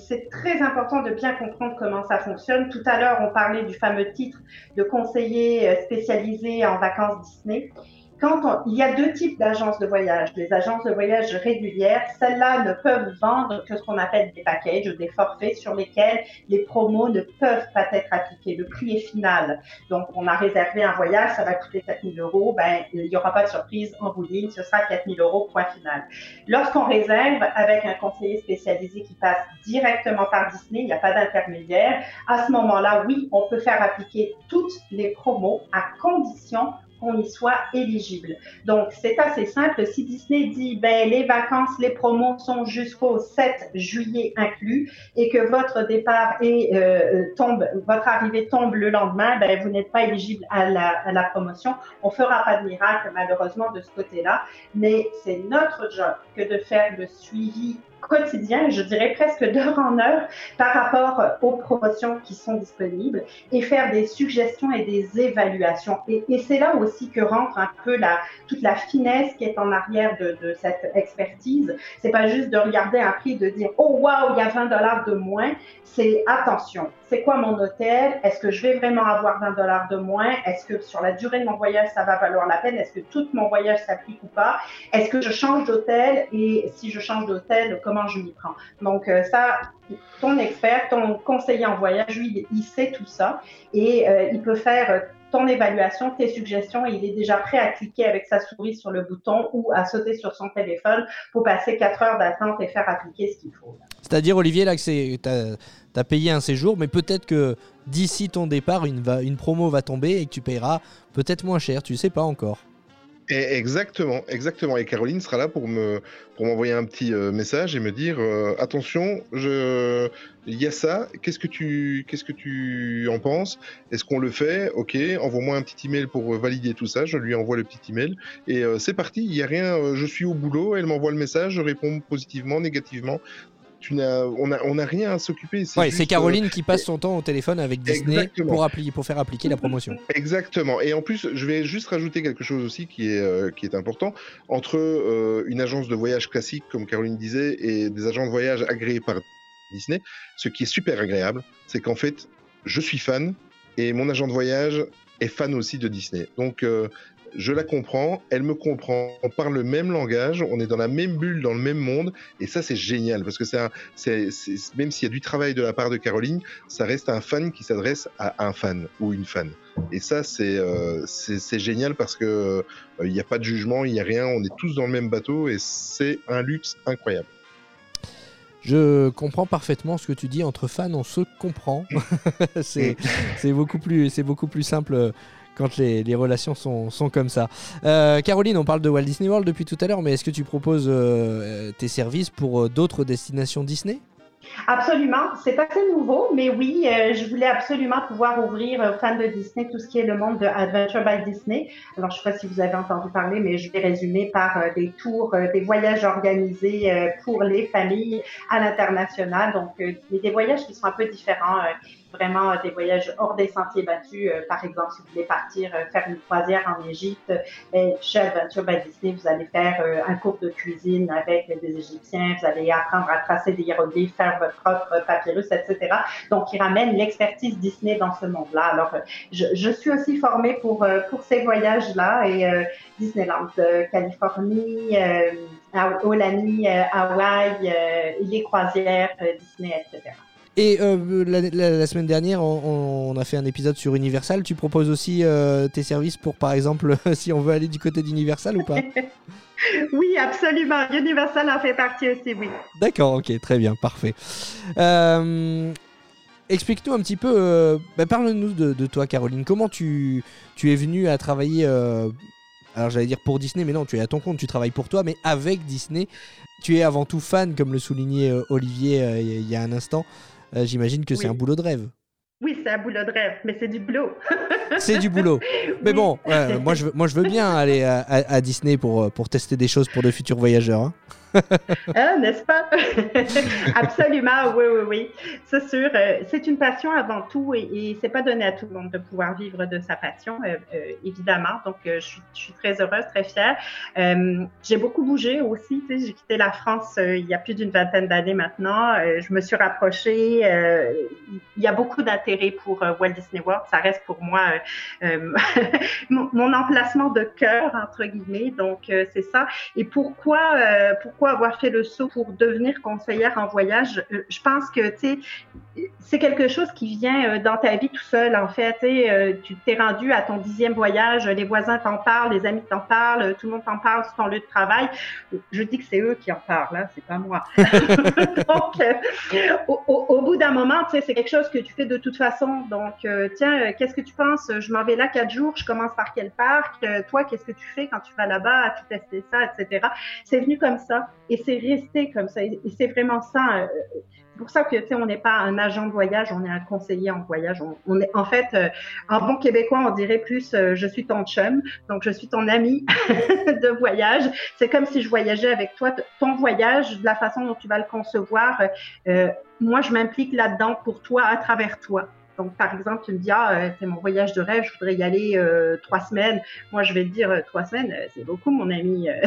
c'est très important de bien comprendre comment ça fonctionne. Tout à l'heure, on parlait du fameux titre de conseiller euh, spécialisé en vacances Disney quand il y a deux types d'agences de voyage. Les agences de voyage régulières, celles-là ne peuvent vendre que ce qu'on appelle des packages ou des forfaits sur lesquels les promos ne peuvent pas être appliqués. Le prix est final. Donc, on a réservé un voyage, ça va coûter 4000 euros. Ben, il n'y aura pas de surprise en bout de ligne, ce sera 4000 euros, point final. Lorsqu'on réserve avec un conseiller spécialisé qui passe directement par Disney, il n'y a pas d'intermédiaire, à ce moment-là, oui, on peut faire appliquer toutes les promos à condition qu'on y soit éligible. Donc, c'est assez simple. Si Disney dit, ben, les vacances, les promos sont jusqu'au 7 juillet inclus et que votre départ et euh, tombe, votre arrivée tombe le lendemain, ben, vous n'êtes pas éligible à la, à la promotion. On fera pas de miracle, malheureusement, de ce côté-là. Mais c'est notre job que de faire le suivi quotidien, je dirais presque d'heure en heure, par rapport aux promotions qui sont disponibles et faire des suggestions et des évaluations. Et, c'est là aussi que rentre un peu toute la finesse qui est en arrière de, cette expertise. C'est pas juste de regarder un prix, de dire oh wow, il y a 20 dollars de moins. C'est attention, c'est quoi mon hôtel? Est-ce que je vais vraiment avoir 20 dollars de moins? Est-ce que sur la durée de mon voyage, ça va valoir la peine? Est-ce que tout mon voyage s'applique ou pas? Est-ce que je change d'hôtel? Et si je change d'hôtel, comment je m'y prends Donc euh, ça, ton expert, ton conseiller en voyage, lui, il sait tout ça et euh, il peut faire ton évaluation, tes suggestions, et il est déjà prêt à cliquer avec sa souris sur le bouton ou à sauter sur son téléphone pour passer 4 heures d'attente et faire appliquer ce qu'il faut. C'est-à-dire, Olivier, là, que tu as, payé un séjour, mais peut-être que d'ici ton départ, une, promo va tomber et que tu payeras peut-être moins cher, tu sais pas encore. Exactement, exactement. Et Caroline sera là pour me pour m'envoyer un petit euh, message et me dire euh, attention, il y a ça. Qu'est-ce que tu qu'est-ce que tu en penses? Est-ce qu'on le fait? Ok, envoie-moi un petit email pour valider tout ça. Je lui envoie le petit email et euh, c'est parti. Il y a rien. je suis au boulot. Elle m'envoie le message. Je réponds positivement, négativement on n'a rien à s'occuper. C'est Caroline qui passe son temps au téléphone avec Disney pour, pour faire appliquer la promotion. Exactement. Et en plus, je vais juste rajouter quelque chose aussi qui est, euh, qui est important. Entre euh, une agence de voyage classique, comme Caroline disait, et des agents de voyage agréés par Disney, ce qui est super agréable, c'est qu'en fait, je suis fan et mon agent de voyage est fan aussi de Disney. Donc, euh, je la comprends, elle me comprend, on parle le même langage, on est dans la même bulle, dans le même monde, et ça c'est génial parce que c'est, même s'il y a du travail de la part de Caroline, ça reste un fan qui s'adresse à un fan ou une fan. Et ça c'est, euh, génial parce que euh, il n'y a pas de jugement, il n'y a rien, on est tous dans le même bateau et c'est un luxe incroyable. Je comprends parfaitement ce que tu dis. Entre fans, on se comprend. c'est, beaucoup plus, c'est beaucoup plus simple quand les, relations sont, comme ça. Euh, Caroline, on parle de Walt Disney World depuis tout à l'heure, mais est-ce que tu proposes euh, tes services pour euh, d'autres destinations Disney? Absolument, c'est assez nouveau, mais oui, je voulais absolument pouvoir ouvrir aux fans de Disney tout ce qui est le monde de Adventure by Disney. Alors, je ne sais pas si vous avez entendu parler, mais je vais résumer par des tours, des voyages organisés pour les familles à l'international. Donc, des voyages qui sont un peu différents vraiment des voyages hors des sentiers battus. Euh, par exemple, si vous voulez partir euh, faire une croisière en Égypte, chez Adventure by Disney, vous allez faire euh, un cours de cuisine avec des Égyptiens, vous allez apprendre à tracer des hiéroglyphes, faire votre propre papyrus, etc. Donc, ils ramènent l'expertise Disney dans ce monde-là. Alors, je, je, suis aussi formée pour, pour ces voyages-là et Disneyland, Californie, Olani, Hawaï, les croisières, Disney, etc. Et euh, la, semaine dernière, on, a fait un épisode sur Universal. Tu proposes aussi euh, tes services pour, par exemple, si on veut aller du côté d'Universal ou pas Oui, absolument. Universal en fait partie aussi, oui. D'accord, ok, très bien, parfait. Euh, explique-nous un petit peu, bah, parle-nous de, toi, Caroline. Comment tu, tu es venue à travailler alors j'allais dire pour Disney, mais non, tu es à ton compte, tu travailles pour toi, mais avec Disney. Tu es avant tout fan, comme le soulignait Olivier il y a un instant. Euh, j'imagine que c'est un boulot de rêve. Oui, c'est un boulot de rêve, mais c'est du boulot. c'est du boulot. Mais bon, moi, je veux, moi je veux bien aller à, Disney pour, pour tester des choses pour de futurs voyageurs. Hein. Ah, n'est-ce pas? Absolument, oui, oui, oui. C'est sûr. Euh, c'est une passion avant tout et, c'est pas donné à tout le monde de pouvoir vivre de sa passion, euh, euh, évidemment. Donc, je suis, très heureuse, très fière. j'ai beaucoup bougé aussi. J'ai quitté la France il y a plus d'une vingtaine d'années maintenant. je me suis rapprochée. il y a beaucoup d'intérêt pour Walt Disney World. Ça reste pour moi mon, emplacement de cœur, entre guillemets. Donc, c'est ça. Et pourquoi avoir fait le saut pour devenir conseillère en voyage? Euh, je pense que, tu sais, c'est quelque chose qui vient euh, dans ta vie tout seul, en fait. Euh, tu t'es rendu à ton dixième voyage, les voisins t'en parlent, les amis t'en parlent, tout le monde t'en parle sur ton lieu de travail. Je dis que c'est eux qui en parlent, hein, c'est pas moi. Donc, au, bout d'un moment, tu sais, c'est quelque chose que tu fais de toute façon. Donc, tiens, qu'est-ce que tu penses? Je m'en vais là quatre jours, je commence par quel parc? toi, qu'est-ce que tu fais quand tu vas là-bas? As-tu testé ça, etc. C'est venu comme ça et c'est resté comme ça. Et c'est vraiment ça. Euh, c'est pour ça que tu sais, on n'est pas un agent de voyage, on est un conseiller en voyage. On, est en fait, euh, en bon québécois, on dirait plus euh, je suis ton chum, donc je suis ton ami de voyage. C'est comme si je voyageais avec toi. Ton voyage, de la façon dont tu vas le concevoir, moi, je m'implique là-dedans pour toi, à travers toi. Donc, par exemple, tu me dis, ah, euh, c'est mon voyage de rêve, je voudrais y aller euh, trois semaines. Moi, je vais te dire, euh, trois semaines, c'est beaucoup, mon ami.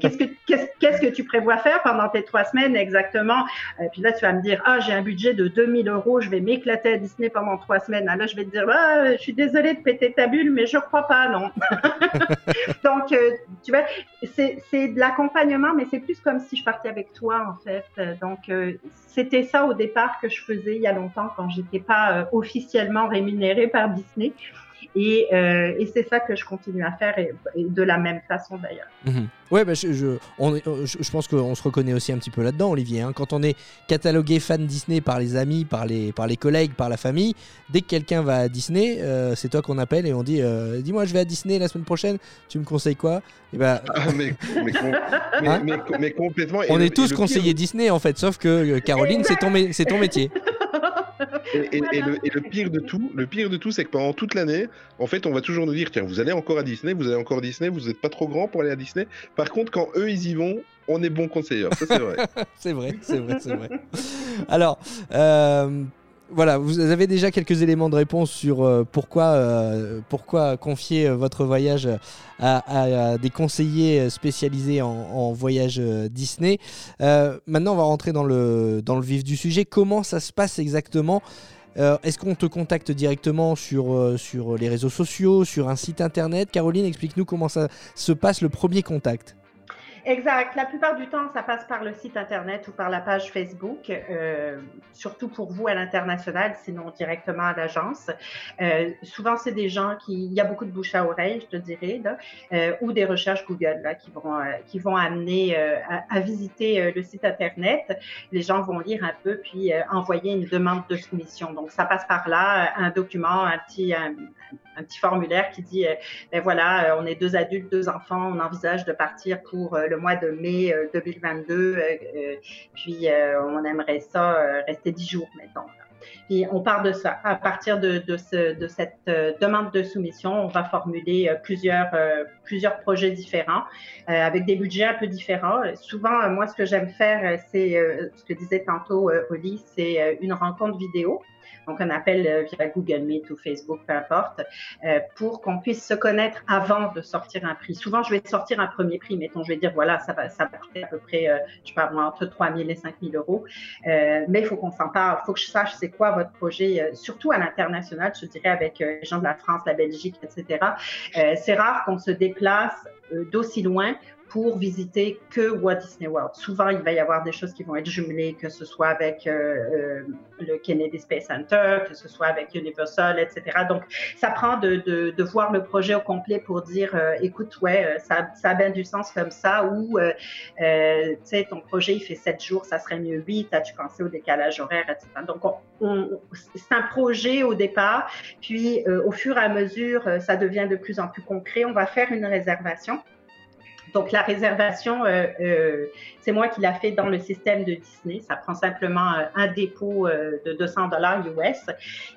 qu'est-ce, que, tu prévois faire pendant tes trois semaines exactement? puis là, tu vas me dire, ah, j'ai un budget de 2000 euros, je vais m'éclater à Disney pendant trois semaines. Alors, je vais te dire, ah, je suis désolée de péter ta bulle, mais je crois pas, non. Donc, tu vois, c'est, de l'accompagnement, mais c'est plus comme si je partais avec toi, en fait. Donc, c'était ça au départ que je faisais il y a longtemps quand j'étais pas euh, officiellement rémunérée par Disney. Et, euh, et c'est ça que je continue à faire, et, de la même façon d'ailleurs. Mhm. Ouais, bah, je, je, on je, pense qu'on se reconnaît aussi un petit peu là-dedans, Olivier. Hein. Quand on est catalogué fan Disney par les amis, par les, par les collègues, par la famille, dès que quelqu'un va à Disney, euh, c'est toi qu'on appelle et on dit euh, Dis-moi, je vais à Disney la semaine prochaine, tu me conseilles quoi? Et bah... mais, hein? mais, complètement. On est tous conseillers Disney en fait, sauf que Caroline, c'est ton, c'est ton métier. Et, le, pire de tout, le pire de tout, c'est que pendant toute l'année, en fait, on va toujours nous dire tiens, vous allez encore à Disney, vous allez encore à Disney, vous n'êtes pas trop grand pour aller à Disney. Par contre, quand eux ils y vont, on est bon conseiller. Ça c'est vrai. c'est vrai, c'est vrai, c'est vrai. Alors. Euh, voilà, vous avez déjà quelques éléments de réponse sur euh, pourquoi, euh, pourquoi confier votre voyage à, des conseillers spécialisés en, voyage Disney. maintenant, on va rentrer dans le, vif du sujet. Comment ça se passe exactement? Est-ce qu'on te contacte directement sur, sur les réseaux sociaux, sur un site internet? Caroline, explique-nous comment ça se passe le premier contact. Exact. La plupart du temps, ça passe par le site Internet ou par la page Facebook, euh, surtout pour vous à l'international, sinon directement à l'agence. Euh, souvent, c'est des gens qui... Il y a beaucoup de bouche à oreille, je te dirais, là, euh, ou des recherches Google là, qui, vont, euh, qui vont amener euh, à, à, visiter le site Internet. Les gens vont lire un peu, puis envoyer une demande de soumission. Donc, ça passe par là, un document, un petit, un, un petit formulaire qui dit, ben voilà, on est deux adultes, deux enfants, on envisage de partir pour le mois de mai 2022. Euh, euh, euh, puis on aimerait ça rester dix jours, mettons. Puis on part de ça. À partir de, de, ce, de cette euh, demande de soumission, on va formuler euh, plusieurs, euh, plusieurs projets différents avec des budgets un peu différents. Souvent, moi, ce que j'aime faire, c'est ce que disait tantôt Oli, c'est une rencontre vidéo donc un appel euh, via Google Meet ou Facebook, peu importe, euh, pour qu'on puisse se connaître avant de sortir un prix. Souvent, je vais sortir un premier prix, mettons, je vais dire, voilà, ça va, ça va à peu près, euh, je sais pas, entre 3 000 et 5 000 euros, mais il faut qu'on s'en parle, il faut que je sache c'est quoi votre projet, surtout à l'international, je dirais avec les gens de la France, la Belgique, etc. c'est rare qu'on se déplace d'aussi loin pour visiter que Walt Disney World. Souvent, il va y avoir des choses qui vont être jumelées, que ce soit avec euh, euh, le Kennedy Space Center, que ce soit avec Universal, etc. Donc, ça prend de, voir le projet au complet pour dire, euh, écoute, ouais, ça, a bien du sens comme ça, ou, tu sais, ton projet, il fait sept jours, ça serait mieux huit, as-tu pensé au décalage horaire, etc. Donc, on, c'est un projet au départ, puis au fur et à mesure, ça devient de plus en plus concret. On va faire une réservation. Donc la réservation, euh, euh, c'est moi qui l'a fait dans le système de Disney. Ça prend simplement euh, un dépôt de 200 dollars US.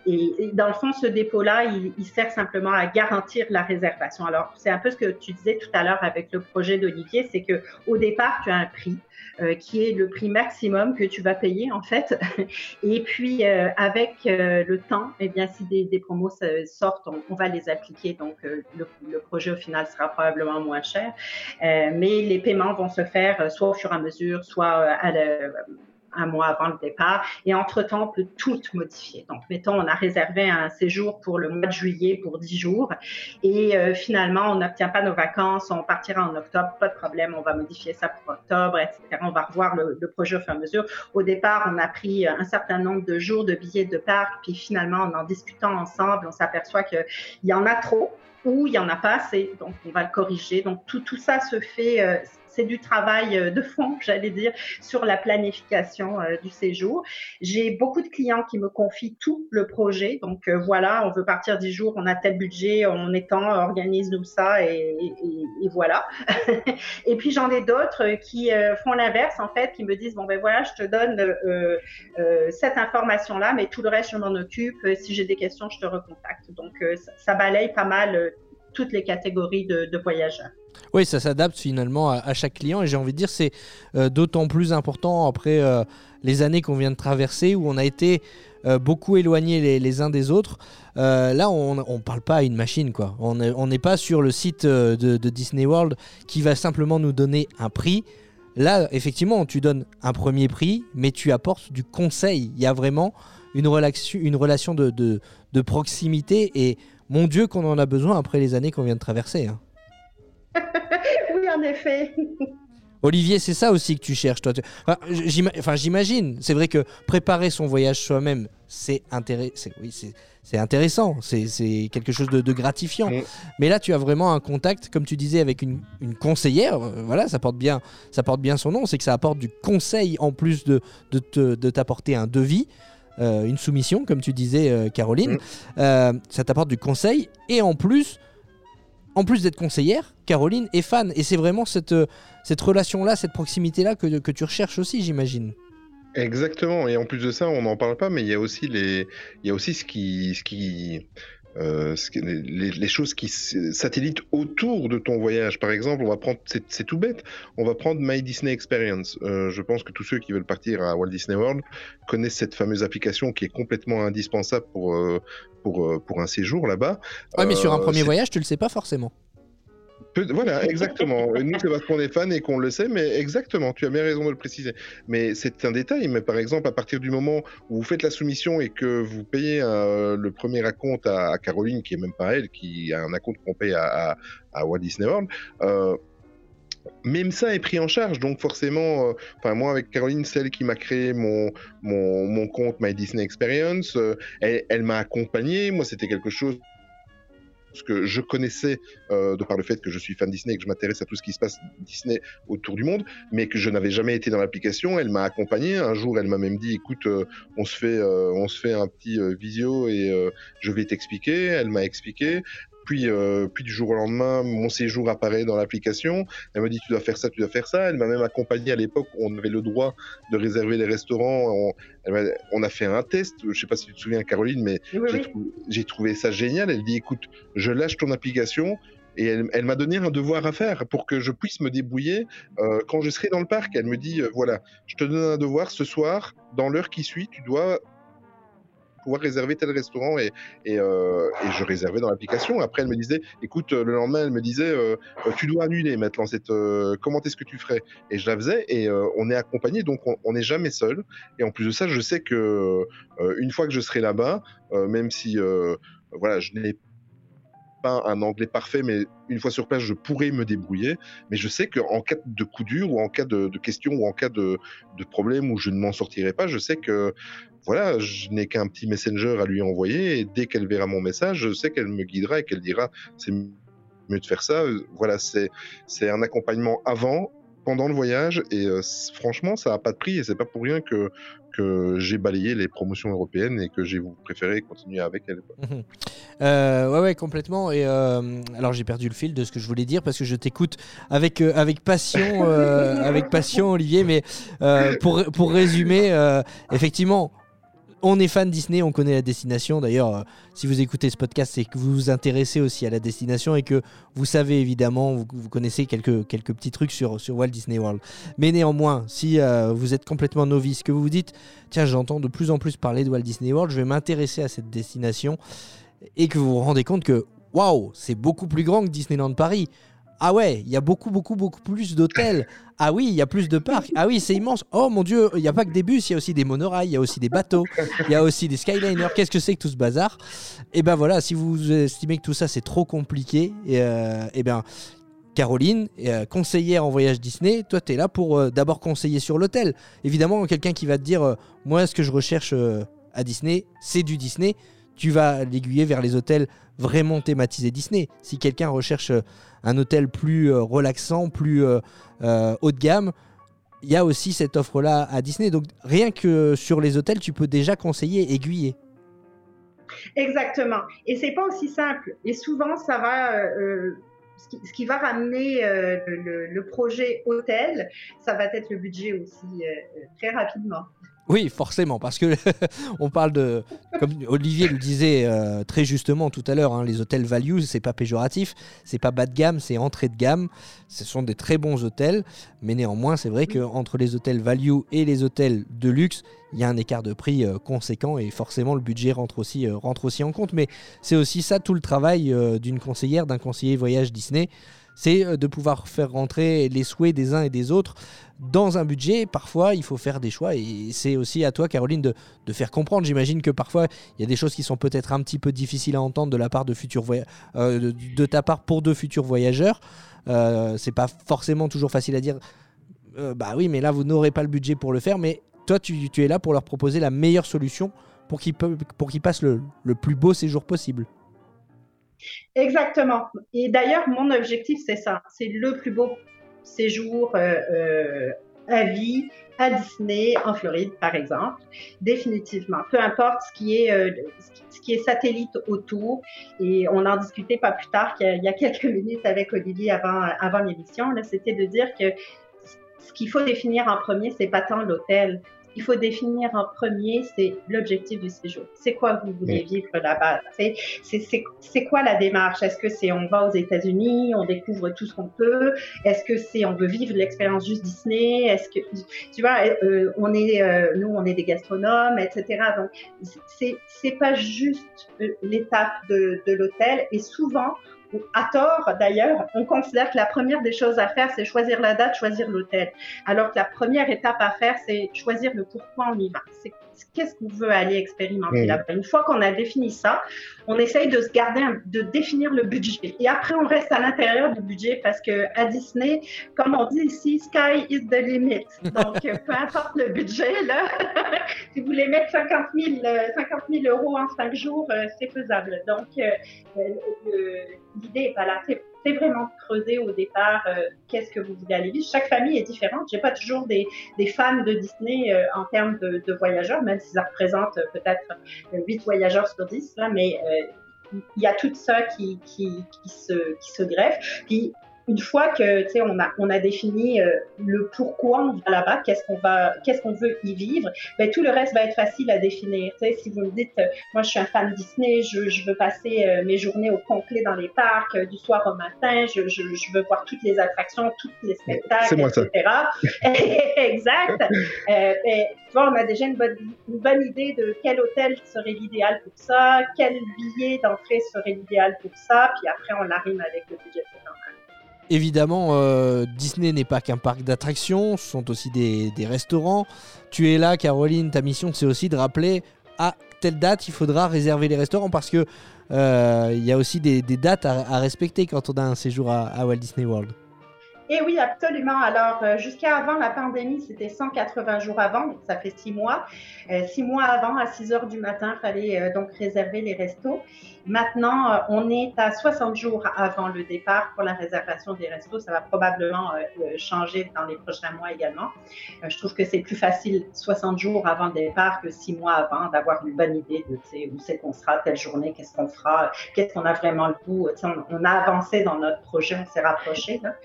Et, dans le fond, ce dépôt-là, il, il, sert simplement à garantir la réservation. Alors c'est un peu ce que tu disais tout à l'heure avec le projet d'Olivier, c'est que au départ, tu as un prix. Euh, qui est le prix maximum que tu vas payer en fait. Et puis euh, avec euh, le temps, eh bien si des, des promos sortent, on, va les appliquer. Donc le, le, projet au final sera probablement moins cher, mais les paiements vont se faire soit au fur et à mesure, soit à la, un mois avant le départ. Et entre-temps, on peut tout modifier. Donc, mettons, on a réservé un séjour pour le mois de juillet pour 10 jours et euh, finalement, on n'obtient pas nos vacances, on partira en octobre, pas de problème, on va modifier ça pour octobre, etc. On va revoir le, le projet au fur et à mesure. Au départ, on a pris un certain nombre de jours de billets de parc, puis finalement, en en discutant ensemble, on s'aperçoit qu'il y en a trop ou il n'y en a pas assez, donc on va le corriger. Donc tout, tout ça se fait, euh, c'est du travail euh, de fond, j'allais dire, sur la planification euh, du séjour. J'ai beaucoup de clients qui me confient tout le projet. Donc voilà, on veut partir 10 jours, on a tel budget, on est temps, organise-nous ça et, voilà. et puis j'en ai d'autres qui font l'inverse en fait, qui me disent bon ben voilà, je te donne cette information là, mais tout le reste je m'en occupe. Si j'ai des questions, je te recontacte. Donc ça balaye pas mal toutes les catégories de, de voyageurs. Oui, ça s'adapte finalement à, chaque client et j'ai envie de dire c'est euh, d'autant plus important après euh, les années qu'on vient de traverser où on a été euh, beaucoup éloignés les, uns des autres. là, on ne parle pas à une machine, quoi. On n'est pas sur le site de, Disney World qui va simplement nous donner un prix. Là, effectivement, tu donnes un premier prix, mais tu apportes du conseil. Il y a vraiment une, relation, une relation de, de proximité et mon Dieu qu'on en a besoin après les années qu'on vient de traverser. Hein. oui, en effet. Olivier, c'est ça aussi que tu cherches, toi. Enfin, j'imagine. C'est vrai que préparer son voyage soi-même, c'est intéressant. Oui, c'est intéressant. C'est quelque chose de, de gratifiant. Mm. Mais là, tu as vraiment un contact, comme tu disais, avec une, une conseillère. Euh, voilà, ça porte bien, ça porte bien son nom. C'est que ça apporte du conseil en plus de, de t'apporter un devis. Euh, une soumission, comme tu disais, euh, Caroline. Mm. Euh, ça t'apporte du conseil. Et en plus, en plus d'être conseillère, Caroline est fan. Et c'est vraiment cette, cette relation-là, cette proximité-là que, que tu recherches aussi, j'imagine. Exactement. Et en plus de ça, on n'en parle pas, mais il y a aussi les, il y a aussi ce qui, ce qui, euh, les, les, choses qui satellitent autour de ton voyage. Par exemple, on va prendre, c'est tout bête, on va prendre My Disney Experience. Euh, je pense que tous ceux qui veulent partir à Walt Disney World connaissent cette fameuse application qui est complètement indispensable pour, euh, pour, pour un séjour là-bas. Ouais, mais sur un premier voyage, tu le sais pas forcément voilà, exactement. Nous, c'est parce qu'on est fan et qu'on le sait, mais exactement, tu as bien raison de le préciser. Mais c'est un détail, mais par exemple, à partir du moment où vous faites la soumission et que vous payez euh, le premier acompte à, à, Caroline, qui est même pas elle, qui a un acompte qu'on paye à, à, à, Walt Disney World, euh, même ça est pris en charge, donc forcément, euh, enfin moi avec Caroline, celle qui m'a créé mon, mon, mon, compte My Disney Experience, euh, elle, elle m'a accompagné, moi c'était quelque chose que je connaissais euh, de par le fait que je suis fan Disney et que je m'intéresse à tout ce qui se passe Disney autour du monde, mais que je n'avais jamais été dans l'application. Elle m'a accompagné. Un jour, elle m'a même dit "Écoute, euh, on se fait, euh, on se fait un petit visio et je vais t'expliquer." Elle m'a expliqué. Puis, euh, puis du jour au lendemain, mon séjour apparaît dans l'application. Elle me dit tu dois faire ça, tu dois faire ça. Elle m'a même accompagné à l'époque. On avait le droit de réserver les restaurants. On, on a fait un test. Je sais pas si tu te souviens, Caroline, mais j'ai trouvé ça génial. Elle dit écoute, je lâche ton application. Et elle, m'a donné un devoir à faire pour que je puisse me débrouiller euh, quand je serai dans le parc. Elle me dit euh, voilà, je te donne un devoir ce soir, dans l'heure qui suit, tu dois pouvoir réserver tel restaurant et, euh, et, je réservais dans l'application. Après, elle me disait, écoute, le lendemain, elle me disait, euh, tu dois annuler maintenant cette, euh, comment est-ce que tu ferais? Et je la faisais et on est accompagné, donc on n'est jamais seul. Et en plus de ça, je sais que une fois que je serai là-bas, même si voilà, je n'ai un anglais parfait, mais une fois sur place, je pourrais me débrouiller. Mais je sais qu'en cas de coup dur ou en cas de, de question ou en cas de, de problème où je ne m'en sortirai pas, je sais que voilà, je n'ai qu'un petit messenger à lui envoyer et dès qu'elle verra mon message, je sais qu'elle me guidera et qu'elle dira c'est mieux de faire ça. Voilà, c'est un accompagnement avant, pendant le voyage et euh, franchement, ça n'a pas de prix et c'est pas pour rien que que j'ai balayé les promotions européennes et que j'ai préféré continuer avec elles. Mhm. Euh, ouais, ouais, complètement. Et euh, alors j'ai perdu le fil de ce que je voulais dire parce que je t'écoute avec avec passion, avec passion, Olivier. Mais pour pour résumer, effectivement on est fan Disney, on connaît la destination. D'ailleurs, euh, si vous écoutez ce podcast, c'est que vous vous intéressez aussi à la destination et que vous savez évidemment, vous, connaissez quelques, petits trucs sur, sur Walt Disney World. Mais néanmoins, si euh, vous êtes complètement novice, que vous vous dites, tiens, j'entends de plus en plus parler de Walt Disney World, je vais m'intéresser à cette destination, et que vous vous rendez compte que, waouh, c'est beaucoup plus grand que Disneyland Paris. Ah ouais, il y a beaucoup, beaucoup, beaucoup plus d'hôtels. Ah oui, il y a plus de parcs. Ah oui, c'est immense. Oh mon dieu, il n'y a pas que des bus, il y a aussi des monorails, il y a aussi des bateaux, il y a aussi des skyliners. Qu'est-ce que c'est que tout ce bazar? Et eh ben voilà, si vous estimez que tout ça c'est trop compliqué, et, euh, eh ben Caroline, euh, conseillère en voyage Disney, toi tu es là pour euh, d'abord conseiller sur l'hôtel. Évidemment, quelqu'un qui va te dire, moi ce que je recherche à Disney, c'est du Disney tu vas l'aiguiller vers les hôtels vraiment thématisés Disney. Si quelqu'un recherche un hôtel plus euh, relaxant, plus euh, euh, haut de gamme, il y a aussi cette offre-là à Disney. Donc rien que sur les hôtels, tu peux déjà conseiller, aiguiller. Exactement. Et c'est pas aussi simple. Et souvent, ça va. ce, qui, va ramener le, projet hôtel, ça va être le budget aussi très rapidement. Oui, forcément, parce que on parle de, comme Olivier le disait euh, très justement tout à l'heure, hein, les hôtels value, c'est pas péjoratif, c'est pas bas de gamme, c'est entrée de gamme. Ce sont des très bons hôtels, mais néanmoins, c'est vrai qu'entre les hôtels value et les hôtels de luxe, il y a un écart de prix euh, conséquent et forcément le budget rentre aussi, euh, rentre aussi en compte. Mais c'est aussi ça tout le travail d'une conseillère, d'un conseiller voyage Disney c'est euh, de pouvoir faire rentrer les souhaits des uns et des autres dans un budget. Parfois, il faut faire des choix et c'est aussi à toi, Caroline, de, faire comprendre. J'imagine que parfois, il y a des choses qui sont peut-être un petit peu difficiles à entendre de la part de futurs euh, de, ta part pour de futurs voyageurs. Euh, c'est pas forcément toujours facile à dire. Bah oui, mais là, vous n'aurez pas le budget pour le faire. Mais toi, tu, es là pour leur proposer la meilleure solution pour qu'ils qu passent le plus beau séjour possible. Exactement. Et d'ailleurs, mon objectif, c'est ça. C'est le plus beau séjour euh, euh, à vie à Disney, en Floride, par exemple. Définitivement. Peu importe ce qui est, euh, ce qui est satellite autour. Et on en discutait pas plus tard qu'il y, a quelques minutes avec Olivier avant, avant l'émission. C'était de dire que ce qu'il faut définir en premier, c'est pas tant l'hôtel, il faut définir en premier, c'est l'objectif du séjour. C'est quoi vous voulez vivre là-bas C'est quoi la démarche? Est-ce que c'est on va aux États-Unis, on découvre tout ce qu'on peut? Est-ce que c'est on veut vivre l'expérience juste Disney? Est-ce que tu vois, euh, on est euh, nous on est des gastronomes, etc. Donc c'est c'est pas juste euh, l'étape de, de l'hôtel. Et souvent à tort d'ailleurs, on considère que la première des choses à faire, c'est choisir la date, choisir l'hôtel. Alors que la première étape à faire, c'est choisir le pourquoi on y va. Qu'est-ce qu'on veut aller expérimenter là-bas. Une fois qu'on a défini ça, on essaye de se garder, de définir le budget. Et après, on reste à l'intérieur du budget parce que à Disney, comme on dit ici, sky is the limit. Donc, peu importe le budget, là, si vous voulez mettre 50 000, 50 000 euros en 5 jours, euh, c'est faisable. Donc, euh, euh, l'idée est pas là c'est vraiment creuser au départ euh, qu'est-ce que vous voulez aller vivre. Chaque famille est différente. J'ai pas toujours des, des fans de Disney euh, en termes de, voyageurs, même si ça représente euh, peut-être 8 voyageurs sur 10, là, mais il y a tout ça qui, se, qui se greffe. Puis une fois que tu sais on a on a défini euh, le pourquoi on va là-bas, qu'est-ce qu'on va qu'est-ce qu'on veut y vivre, ben tout le reste va être facile à définir. Tu sais si vous me dites euh, moi je suis un fan Disney, je, je veux passer euh, mes journées au complet dans les parcs du soir au matin, je, je, je, veux voir toutes les attractions, tous les spectacles, etc. exact. ben, tu vois on a déjà une bonne une bonne idée de quel hôtel serait l'idéal pour ça, quel billet d'entrée serait l'idéal pour ça, puis après on l'arrime avec le budget normal. Évidemment, euh, Disney n'est pas qu'un parc d'attractions, ce sont aussi des, restaurants. Tu es là, Caroline, ta mission, c'est aussi de rappeler à telle date, il faudra réserver les restaurants parce que euh, il y a aussi des, dates à, respecter quand on a un séjour à Walt Disney World. Et oui, absolument. Alors, euh, jusqu'à avant la pandémie, c'était 180 jours avant, donc ça fait six mois. Euh, six mois avant, à 6 heures du matin, fallait euh, donc réserver les restos. Maintenant, euh, on est à 60 jours avant le départ pour la réservation des restos. Ça va probablement euh, changer dans les prochains mois également. Je trouve que c'est plus facile 60 jours avant le départ que six mois avant d'avoir une bonne idée de où c'est qu'on sera telle journée, qu'est-ce qu'on fera, qu'est-ce qu'on a vraiment le goût. On, on, a avancé dans notre projet, on s'est rapproché. Là.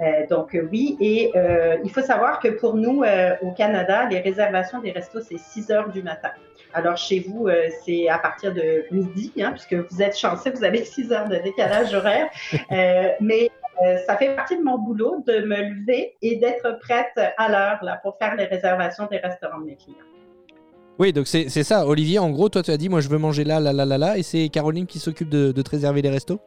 Euh, donc euh, oui, et euh, il faut savoir que pour nous, au Canada, les réservations des restos, c'est 6 heures du matin. Alors chez vous, c'est à partir de midi, hein, puisque vous êtes chanceux, vous avez 6 heures de décalage horaire. mais ça fait partie de mon boulot de me lever et d'être prête à l'heure là pour faire les réservations des restaurants de mes clients. Oui, donc c'est ça. Olivier, en gros, toi, tu as dit, moi, je veux manger là, là, là, là, là, et c'est Caroline qui s'occupe de, de te réserver les restos?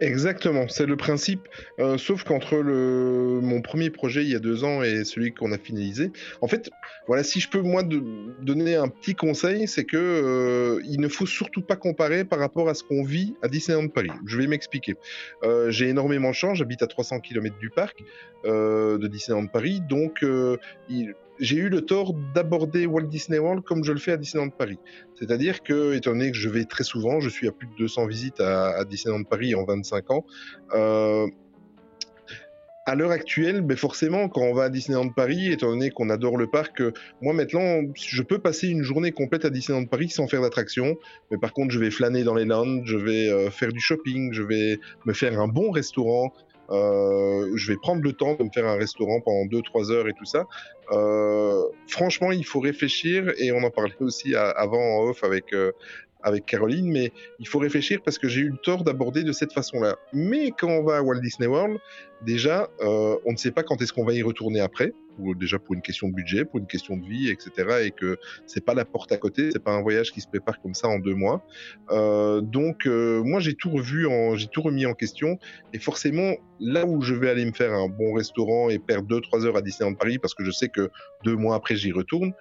Exactement, c'est le principe, euh, sauf qu'entre mon premier projet il y a deux ans et celui qu'on a finalisé, en fait, voilà, si je peux moi donner un petit conseil, c'est que euh, il ne faut surtout pas comparer par rapport à ce qu'on vit à Disneyland Paris. Je vais m'expliquer. Euh, J'ai énormément de chance, j'habite à 300 km du parc de Disneyland Paris, donc il, j'ai eu le tort d'aborder Walt Disney World comme je le fais à Disneyland Paris. C'est-à-dire que, étant donné que je vais très souvent, je suis à plus de 200 visites à, à Disneyland Paris en 25 ans, euh, à l'heure actuelle, ben forcément, quand on va à Disneyland Paris, étant donné qu'on adore le parc, moi maintenant, je peux passer une journée complète à Disneyland Paris sans faire d'attraction. Mais par contre, je vais flâner dans les lands, je vais euh, faire du shopping, je vais me faire un bon restaurant, euh, je vais prendre le temps de me faire un restaurant pendant 2-3 heures et tout ça. Euh, franchement, il faut réfléchir et on en parlait aussi à, avant en off avec euh, avec Caroline, mais il faut réfléchir parce que j'ai eu le tort d'aborder de cette façon-là. Mais quand on va à Walt Disney World, déjà, euh, on ne sait pas quand est-ce qu'on va y retourner après, ou déjà pour une question de budget, pour une question de vie, etc. Et que c'est pas la porte à côté, c'est pas un voyage qui se prépare comme ça en deux mois. Euh, donc, euh, moi, j'ai tout revu, j'ai tout remis en question, et forcément, là où je vais aller me faire un bon restaurant et perdre deux trois heures à Disneyland Paris, parce que je sais que deux mois après j'y retourne,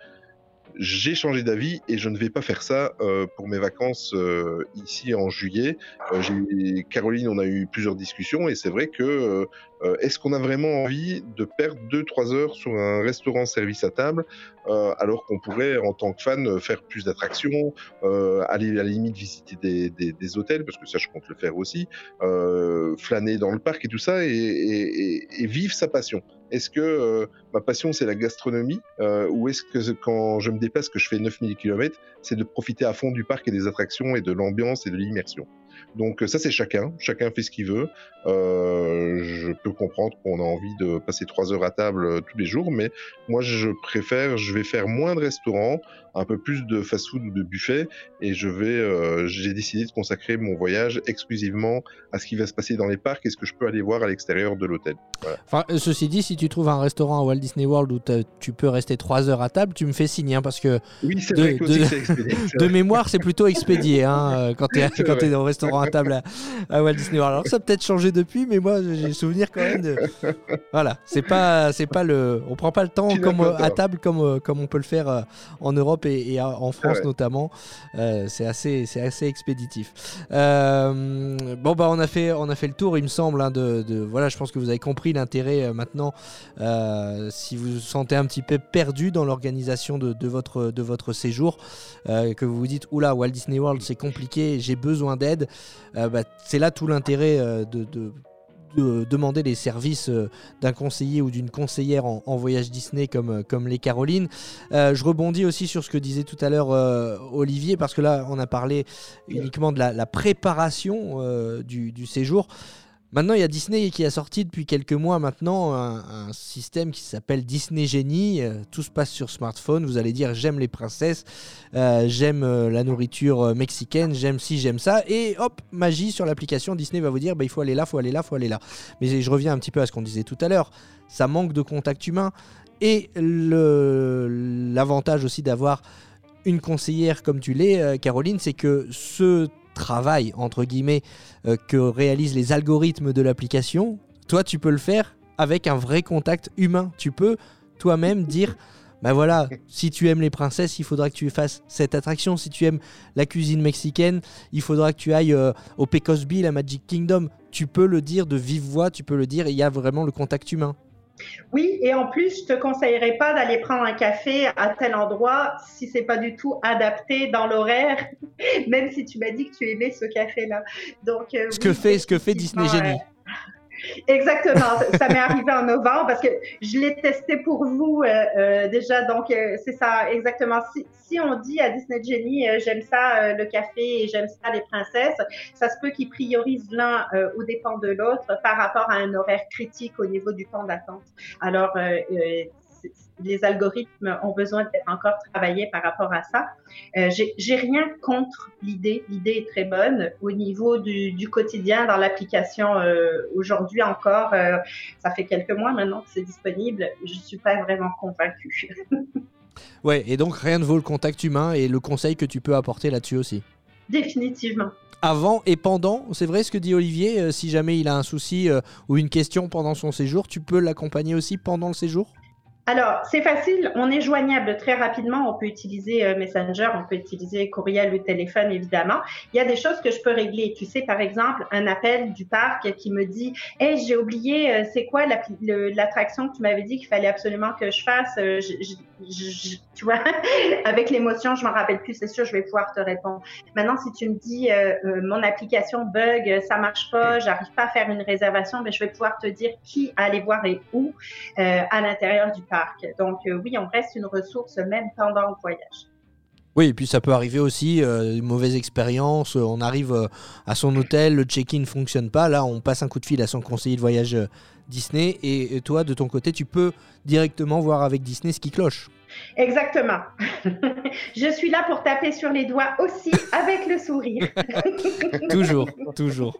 j'ai changé d'avis et je ne vais pas faire ça euh, pour mes vacances euh, ici en juillet. Euh, Caroline, on a eu plusieurs discussions et c'est vrai que est-ce qu'on a vraiment envie de perdre 2-3 heures sur un restaurant service à table alors qu'on pourrait en tant que fan faire plus d'attractions, aller à la limite visiter des, des, des, hôtels parce que ça je compte le faire aussi, flâner dans le parc et tout ça et, et, et vivre sa passion? Est-ce que euh, ma passion c'est la gastronomie euh, ou est-ce que quand je me déplace, que je fais 9000 km, c'est de profiter à fond du parc et des attractions et de l'ambiance et de l'immersion donc ça c'est chacun, chacun fait ce qu'il veut. Euh, je peux comprendre qu'on a envie de passer trois heures à table euh, tous les jours, mais moi je préfère, je vais faire moins de restaurants, un peu plus de fast-food ou de buffet, et je vais, euh, j'ai décidé de consacrer mon voyage exclusivement à ce qui va se passer dans les parcs et ce que je peux aller voir à l'extérieur de l'hôtel. Voilà. Enfin, ceci dit, si tu trouves un restaurant à Walt Disney World où tu peux rester trois heures à table, tu me fais signe, hein, parce que oui, de, vrai que de, expédié, de mémoire c'est plutôt expédié hein, quand tu es, es au restaurant à table à, à, Walt Disney World. Alors ça a peut-être changé depuis, mais moi j'ai souvenir quand même de. Voilà, c'est pas, c'est pas le, on prend pas le temps comme à table comme comme on peut le faire en Europe et, et en France ouais. notamment. Euh, c'est assez, c'est assez expéditif. Euh, bon bah on a fait, on a fait le tour, il me semble. Hein, de, de, voilà, je pense que vous avez compris l'intérêt euh, maintenant. si vous vous sentez un petit peu perdu dans l'organisation de, de, votre, de votre séjour, que vous vous dites oula Walt Disney World c'est compliqué, j'ai besoin d'aide. bah, c'est là tout l'intérêt de, de de demander les services euh, d'un conseiller ou d'une conseillère en, voyage Disney comme, euh, les Carolines. Euh, je rebondis aussi sur ce que disait tout à l'heure Olivier, parce que là, on a parlé uniquement de la, préparation du séjour. Maintenant, il y a Disney qui a sorti depuis quelques mois maintenant un, système qui s'appelle Disney Genie. Euh, tout se passe sur smartphone. Vous allez dire j'aime les princesses, euh, j'aime euh, la nourriture mexicaine, j'aime ci, j'aime ça. Et hop, magie sur l'application, Disney va vous dire bah, il faut aller là, il faut aller là, il faut aller là. Mais je reviens un petit peu à ce qu'on disait tout à l'heure. Ça manque de contact humain. Et l'avantage aussi d'avoir une conseillère comme tu l'es, Caroline, c'est que ce travail, entre guillemets, euh, que réalisent les algorithmes de l'application, toi, tu peux le faire avec un vrai contact humain. Tu peux toi-même dire, ben voilà, si tu aimes les princesses, il faudra que tu fasses cette attraction. Si tu aimes la cuisine mexicaine, il faudra que tu ailles euh, au Pecos Bill, à Magic Kingdom. Tu peux le dire de vive voix, tu peux le dire, il y a vraiment le contact humain. Oui, et en plus, je te conseillerais pas d'aller prendre un café à tel endroit si c'est pas du tout adapté dans l'horaire, même si tu m'as dit que tu aimais ce café-là. Donc, euh, Ce oui, que fait, ce que fait Disney Genie. euh, Exactement, ça- m'est arrivé en novembre parce que je l'ai testé pour vous euh, euh, déjà, donc euh, c'est ça exactement. Si, on dit à Disney Genie, j'aime ça le café et j'aime ça les princesses, ça se peut qu'ils priorisent l'un aux dépens de l'autre par rapport à un horaire critique au niveau du temps d'attente. Alors les algorithmes ont besoin d'être encore travaillés par rapport à ça. Euh, j'ai- rien contre l'idée. L'idée est très bonne. Au niveau du, du quotidien dans l'application, euh, aujourd'hui encore, euh, ça fait quelques mois maintenant que c'est disponible. Je suis pas vraiment convaincue. Ouais, et donc rien ne vaut le contact humain et le conseil que tu peux apporter là-dessus aussi. Définitivement. Avant et pendant, c'est vrai ce que dit Olivier, euh, si jamais il a un souci euh, ou une question pendant son séjour, tu peux l'accompagner aussi pendant le séjour? Alors, c'est facile, on est joignable très rapidement. On peut utiliser euh, Messenger, on peut utiliser courriel ou téléphone, évidemment. Il y a des choses que je peux régler. Tu sais, par exemple, un appel du parc qui me dit Hey, j'ai oublié, euh, c'est quoi l'attraction que tu m'avais dit qu'il fallait absolument que je fasse Euh, Tu vois, avec l'émotion, je m'en rappelle plus, c'est sûr, je vais pouvoir te répondre. Maintenant, si tu me dis Mon application bug, ça marche pas, j'arrive pas à faire une réservation, mais je vais pouvoir te dire qui aller voir et où à l'intérieur du parc. Donc euh, oui, on reste une ressource même pendant le voyage. Oui, et puis ça peut arriver aussi, euh, une mauvaise expérience, euh, on arrive à son hôtel, le check-in ne fonctionne pas, là on passe un coup de fil à son conseiller de voyage Disney, et toi de ton côté tu peux directement voir avec Disney ce qui cloche. Exactement. Je suis là pour taper sur les doigts aussi avec le sourire. toujours, toujours.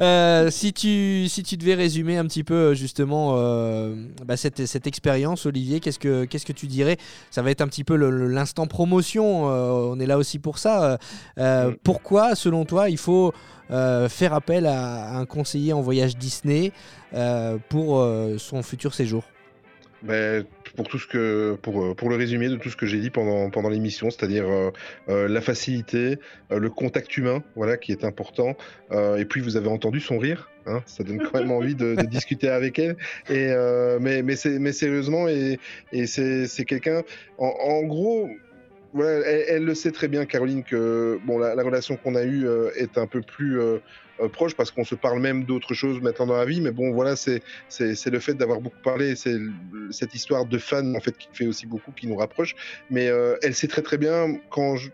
Euh, si, tu, si tu devais résumer un petit peu justement euh, bah, cette, cette expérience, Olivier, qu'est-ce que, qu'est-ce que tu dirais? Ça va être un petit peu le- le- l'instant promotion, euh, on est là aussi pour ça. Pourquoi, selon toi, il faut euh, faire appel à, à un conseiller en voyage Disney euh, pour euh, son futur séjour? Ben, pour tout ce que pour, euh, pour le résumé de tout ce que j'ai dit pendant pendant l'émission, c'est-à-dire euh, euh, la facilité, euh, le contact humain, voilà qui est important. Et puis vous avez entendu son rire, hein, ça donne quand même envie de, de discuter avec elle. Et mais mais sérieusement et et c'est c'est quelqu'un en, en gros. Voilà, elle, elle le sait très bien, Caroline, que bon, la, la relation qu'on a eue euh, est un peu plus euh, euh, proche parce qu'on se parle même d'autres choses maintenant dans la vie. Mais bon, voilà, c'est le fait d'avoir beaucoup parlé, c'est cette histoire de fan en fait qui fait aussi beaucoup, qui nous rapproche. Mais euh, elle sait très très bien quand je-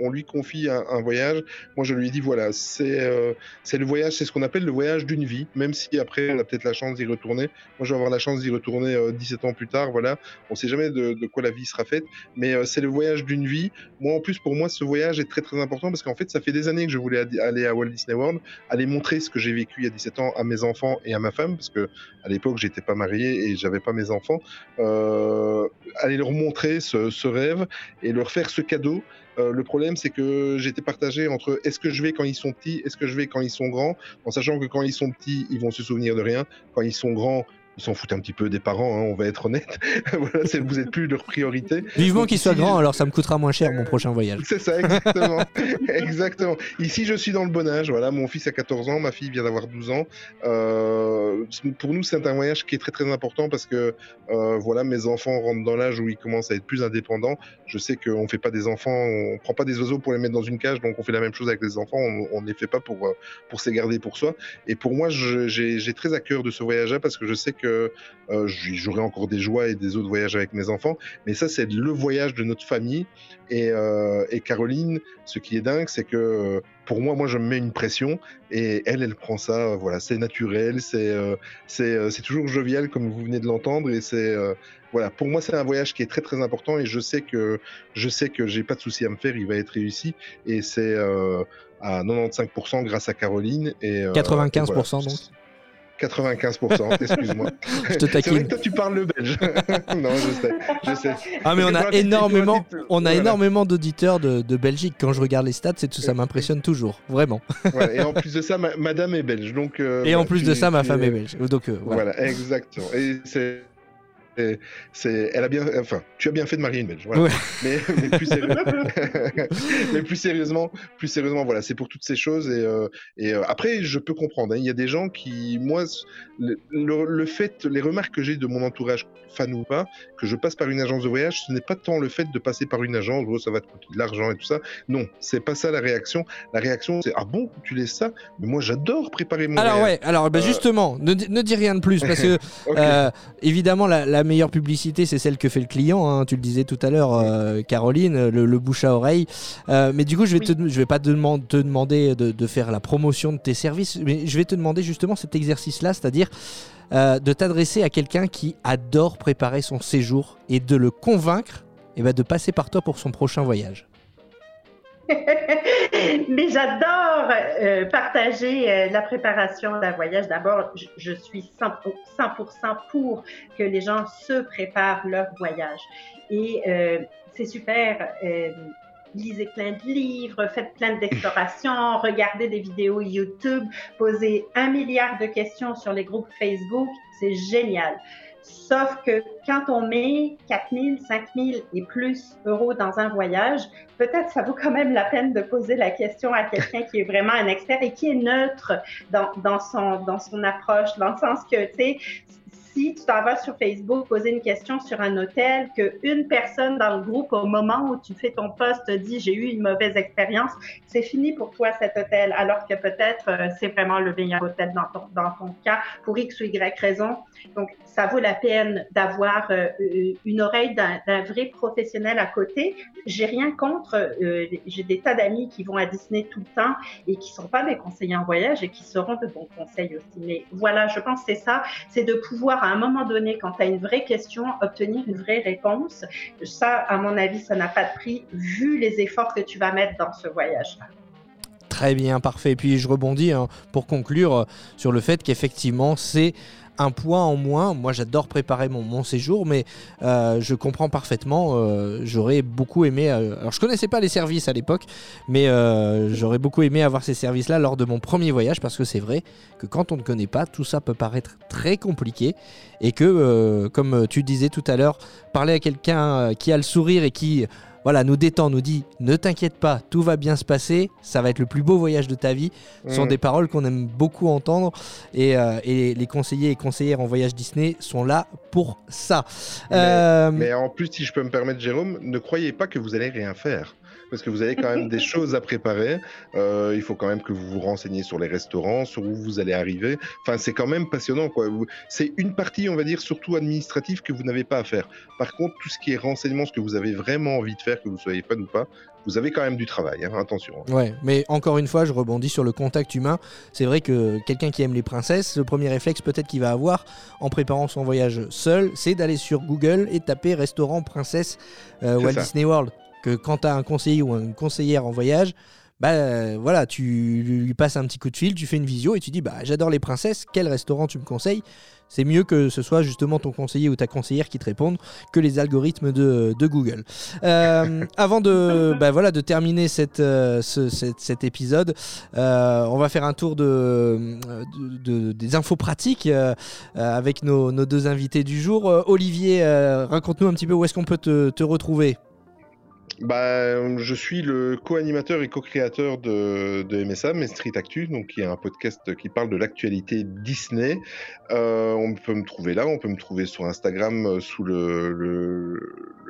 on lui confie un, voyage, moi je lui dis voilà, c'est euh, c'est le voyage, c'est ce qu'on appelle le voyage d'une vie, même si après on a peut-être la chance d'y retourner. Moi je vais avoir la chance d'y retourner euh, 17 ans plus tard, voilà. On sait jamais de, quoi la vie sera faite, mais euh, c'est le voyage d'une vie. Moi en plus pour moi ce voyage est très très important parce qu'en fait ça fait des années que je voulais aller à Walt Disney World, aller montrer ce que j'ai vécu il y a 17 ans à mes enfants et à ma femme parce que à l'époque j'étais pas marié et j'avais pas mes enfants. Euh, aller leur montrer ce rêve et leur faire ce cadeau. Euh, le problème, c'est que j'étais partagé entre est-ce que je vais quand ils sont petits, est-ce que je vais quand ils sont grands, en sachant que quand ils sont petits, ils vont se souvenir de rien. Quand ils sont grands, s'en foutent un petit peu des parents, hein, on va être honnête. voilà, vous êtes plus leur priorité. Vivement Donc qu'il soit ici, grand, alors ça me coûtera moins cher mon prochain voyage. C'est ça, exactement. exactement. Ici, je suis dans le bon âge. Voilà, mon fils a 14 ans, ma fille vient d'avoir 12 ans. Euh, pour nous, c'est un voyage qui est très très important parce que euh, voilà, mes enfants rentrent dans l'âge où ils commencent à être plus indépendants. Je sais qu'on fait pas des enfants, on prend pas des oiseaux pour les mettre dans une cage, donc on fait la même chose avec les enfants. On, ne les fait pas pour euh, pour se les garder pour soi. Et pour moi, j'ai très à cœur de ce voyage-là parce que je sais que euh, j'aurai encore des joies et des autres voyages avec mes enfants. Mais ça, c'est le voyage de notre famille. Et, euh, et Caroline, ce qui est dingue, c'est que euh, pour moi, moi, je me mets une pression et elle, elle prend ça. euh, voilà, c'est naturel, c'est euh, c'est euh, toujours jovial comme vous venez de l'entendre et c'est euh, voilà. Pour moi, c'est un voyage qui est très très important et je sais que je sais que j'ai pas de souci à me faire. Il va être réussi et c'est euh, à 95% grâce à Caroline et euh, 95% et voilà. donc. 95%, excuse-moi. Je te C'est vrai taquine. que toi tu parles le belge. non, je sais, je sais. Ah mais on a 98, énormément, 98, on a voilà. énormément d'auditeurs de, de Belgique. Quand je regarde les stats, c'est tout ça m'impressionne toujours, vraiment. Voilà, et en plus de ça, ma- madame est belge. Donc, euh, Et en plus tu- de ça, ma femme est belge. Donc euh, voilà. Voilà, exactement. Et c'est. C'est, elle a bien, enfin, tu as bien fait de marier une Belge. Voilà. Ouais. Mais, mais plus sérieux- mais plus sérieusement, plus sérieusement, voilà, c'est pour toutes ces choses. Et, euh, et euh, après, je peux comprendre. hein, Il y a des gens qui, moi, le, le- le fait, les remarques que j'ai de mon entourage, fan ou pas, que je passe par une agence de voyage, ce n'est pas tant le fait de passer par une agence, oh, ça va te coûter de l'argent et tout ça. Non, c'est pas ça la réaction. La réaction, c'est ah bon, tu laisses ça? Mais moi, j'adore préparer mon Alors voyage. ouais, alors bah, Euh, justement, ne, di- ne dis rien de plus parce que évidemment la, la meilleure publicité c'est celle que fait le client. hein, tu le disais tout à l'heure, euh, Caroline, le, le bouche à oreille. Euh, mais du coup, je vais Oui. te, je vais pas te, deman- te demander de, de faire la promotion de tes services, mais je vais te demander justement cet exercice-là, c'est-à-dire euh, de t'adresser à quelqu'un qui adore préparer son séjour et de le convaincre eh ben, de passer par toi pour son prochain voyage. Mais j'adore euh, partager euh, la préparation d'un voyage. D'abord, je, je suis 100%, 100% pour que les gens se préparent leur voyage. Et euh, c'est super. lisez plein de livres, faites plein d'explorations, regardez des vidéos YouTube, posez un milliard de questions sur les groupes Facebook. C'est génial. Sauf que quand on met 4 000, 5 000 et plus euros dans un voyage, peut-être ça vaut quand même la peine de poser la question à quelqu'un qui est vraiment un expert et qui est neutre dans, son, dans son approche, dans le sens que, tu sais, si tu t'en vas sur Facebook poser une question sur un hôtel, qu'une personne dans le groupe, au moment où tu fais ton post, te dit j'ai eu une mauvaise expérience, c'est fini pour toi cet hôtel, alors que peut-être euh, c'est vraiment le meilleur hôtel dans ton, cas pour X ou Y raison. Donc, ça vaut la peine d'avoir euh, une oreille d'un vrai professionnel à côté. J'ai rien contre, euh, j'ai des tas d'amis qui vont à Disney tout le temps et qui sont pas des conseillers en voyage et qui seront de bons conseils aussi. Mais voilà, je pense que c'est ça, c'est de pouvoir un moment donné, quand tu as une vraie question, obtenir une vraie réponse. Ça, à mon avis, ça n'a pas de prix vu les efforts que tu vas mettre dans ce voyage-là. Très bien, parfait. Et puis je rebondis hein, pour conclure euh, sur le fait qu'effectivement c'est un point en moins. Moi j'adore préparer mon, séjour, mais euh, je comprends parfaitement. euh, j'aurais beaucoup aimé. alors je connaissais pas les services à l'époque, mais j'aurais beaucoup aimé avoir ces services-là lors de mon premier voyage parce que c'est vrai que quand on ne connaît pas, tout ça peut paraître très compliqué et que, comme tu disais tout à l'heure, parler à quelqu'un qui a le sourire et qui voilà, nous détend, nous dit ne t'inquiète pas, tout va bien se passer, ça va être le plus beau voyage de ta vie. Ce sont Mm. des paroles qu'on aime beaucoup entendre et, euh, et les conseillers et conseillères en voyage Disney sont là pour ça. Mais- Euh, Mais en plus, si je peux me permettre, Jérôme, ne croyez pas que vous allez rien faire. Parce que vous avez quand même des choses à préparer. Euh, il faut quand même que vous vous renseigniez sur les restaurants, sur où vous allez arriver. Enfin, c'est quand même passionnant. quoi. C'est une partie, on va dire, surtout administrative, que vous n'avez pas à faire. Par contre, tout ce qui est renseignement, ce que vous avez vraiment envie de faire, que vous soyez fan ou pas, vous avez quand même du travail. hein. Attention. Ouais, mais encore une fois, je rebondis sur le contact humain. C'est vrai que quelqu'un qui aime les princesses, le premier réflexe peut-être qu'il va avoir en préparant son voyage seul, c'est d'aller sur Google et taper restaurant princesse euh, Walt ça. Disney World. Que quand tu as un conseiller ou une conseillère en voyage, bah euh, voilà, tu lui passes un petit coup de fil, tu fais une visio et tu dis bah j'adore les princesses, quel restaurant tu me conseilles? C'est mieux que ce soit justement ton conseiller ou ta conseillère qui te répondent que les algorithmes de, Google. Euh, avant de, bah de terminer euh, cet épisode, on va faire un tour de, de- de- des infos pratiques avec nos, deux invités du jour. Olivier, raconte-nous un petit peu où est-ce qu'on peut te retrouver? Bah, je suis le co-animateur et co-créateur de, MSA, mais Street Actu, donc qui est un podcast qui parle de l'actualité Disney. Euh, on peut me trouver là, on peut me trouver sur Instagram euh, sous le,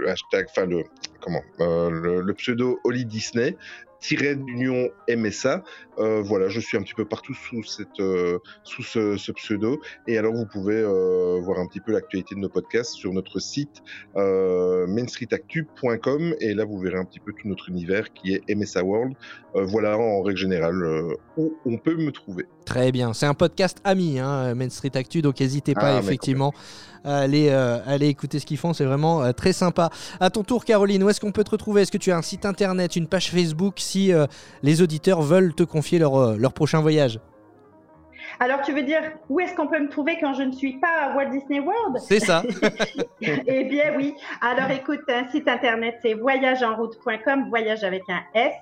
hashtag, enfin le comment, euh, le, pseudo Oli Disney d'union MSA. Euh, voilà, je suis un petit peu partout sous cette euh, sous ce, pseudo. Et alors vous pouvez euh, voir un petit peu l'actualité de nos podcasts sur notre site mainstreetactu.com et là vous verrez un petit peu tout notre univers qui est MSA World. Voilà en règle générale où on peut me trouver. Très bien, c'est un podcast ami, hein, Main Street Actu, donc n'hésitez pas Ah, effectivement à aller, euh, aller écouter ce qu'ils font, c'est vraiment euh, très sympa. À ton tour, Caroline, où est-ce qu'on peut te retrouver? Est-ce que tu as un site internet, une page Facebook si euh, les auditeurs veulent te confier leur, euh, leur prochain voyage? Alors, tu veux dire, où est-ce qu'on peut me trouver quand je ne suis pas à Walt Disney World? C'est ça. Eh bien, oui. Alors, écoute, un site internet, c'est voyageenroute.com, voyage avec un S.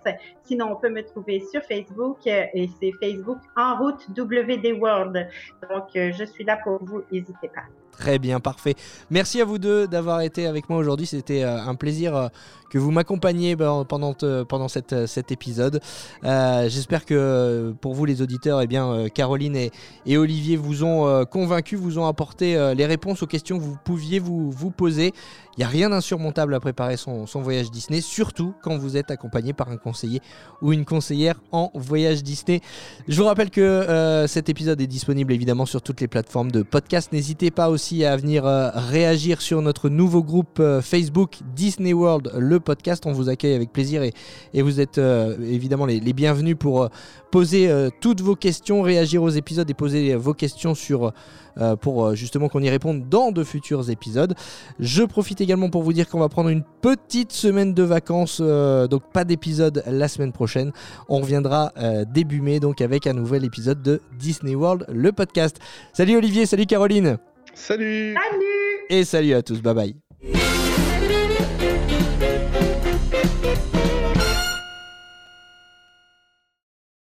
Sinon, on peut me trouver sur Facebook euh, et c'est Facebook En route WD World. Donc, euh, je suis là pour vous, n'hésitez pas. Très bien, parfait. Merci à vous deux d'avoir été avec moi aujourd'hui. C'était euh, un plaisir euh, que vous m'accompagniez ben, pendant, euh, cet épisode. J'espère que pour vous, les auditeurs, eh bien, Caroline et, Olivier vous ont euh, convaincu, vous ont apporté les réponses aux questions que vous pouviez vous poser. Il n'y a rien d'insurmontable à préparer son, voyage Disney, surtout quand vous êtes accompagné par un conseiller ou une conseillère en voyage Disney. Je vous rappelle que euh, cet épisode est disponible évidemment sur toutes les plateformes de podcast. N'hésitez pas aussi à venir euh, réagir sur notre nouveau groupe euh, Facebook Disney World, le podcast. On vous accueille avec plaisir et, vous êtes évidemment les, bienvenus pour poser euh, toutes vos questions, réagir aux épisodes et poser vos questions sur, euh, pour euh, justement qu'on y réponde dans de futurs épisodes. Je profite également pour vous dire qu'on va prendre une petite semaine de vacances, euh, donc pas d'épisode la semaine prochaine. On reviendra euh, début mai donc avec un nouvel épisode de Disney World, le podcast. Salut Olivier, salut Caroline Salut Salut et salut à tous, bye bye.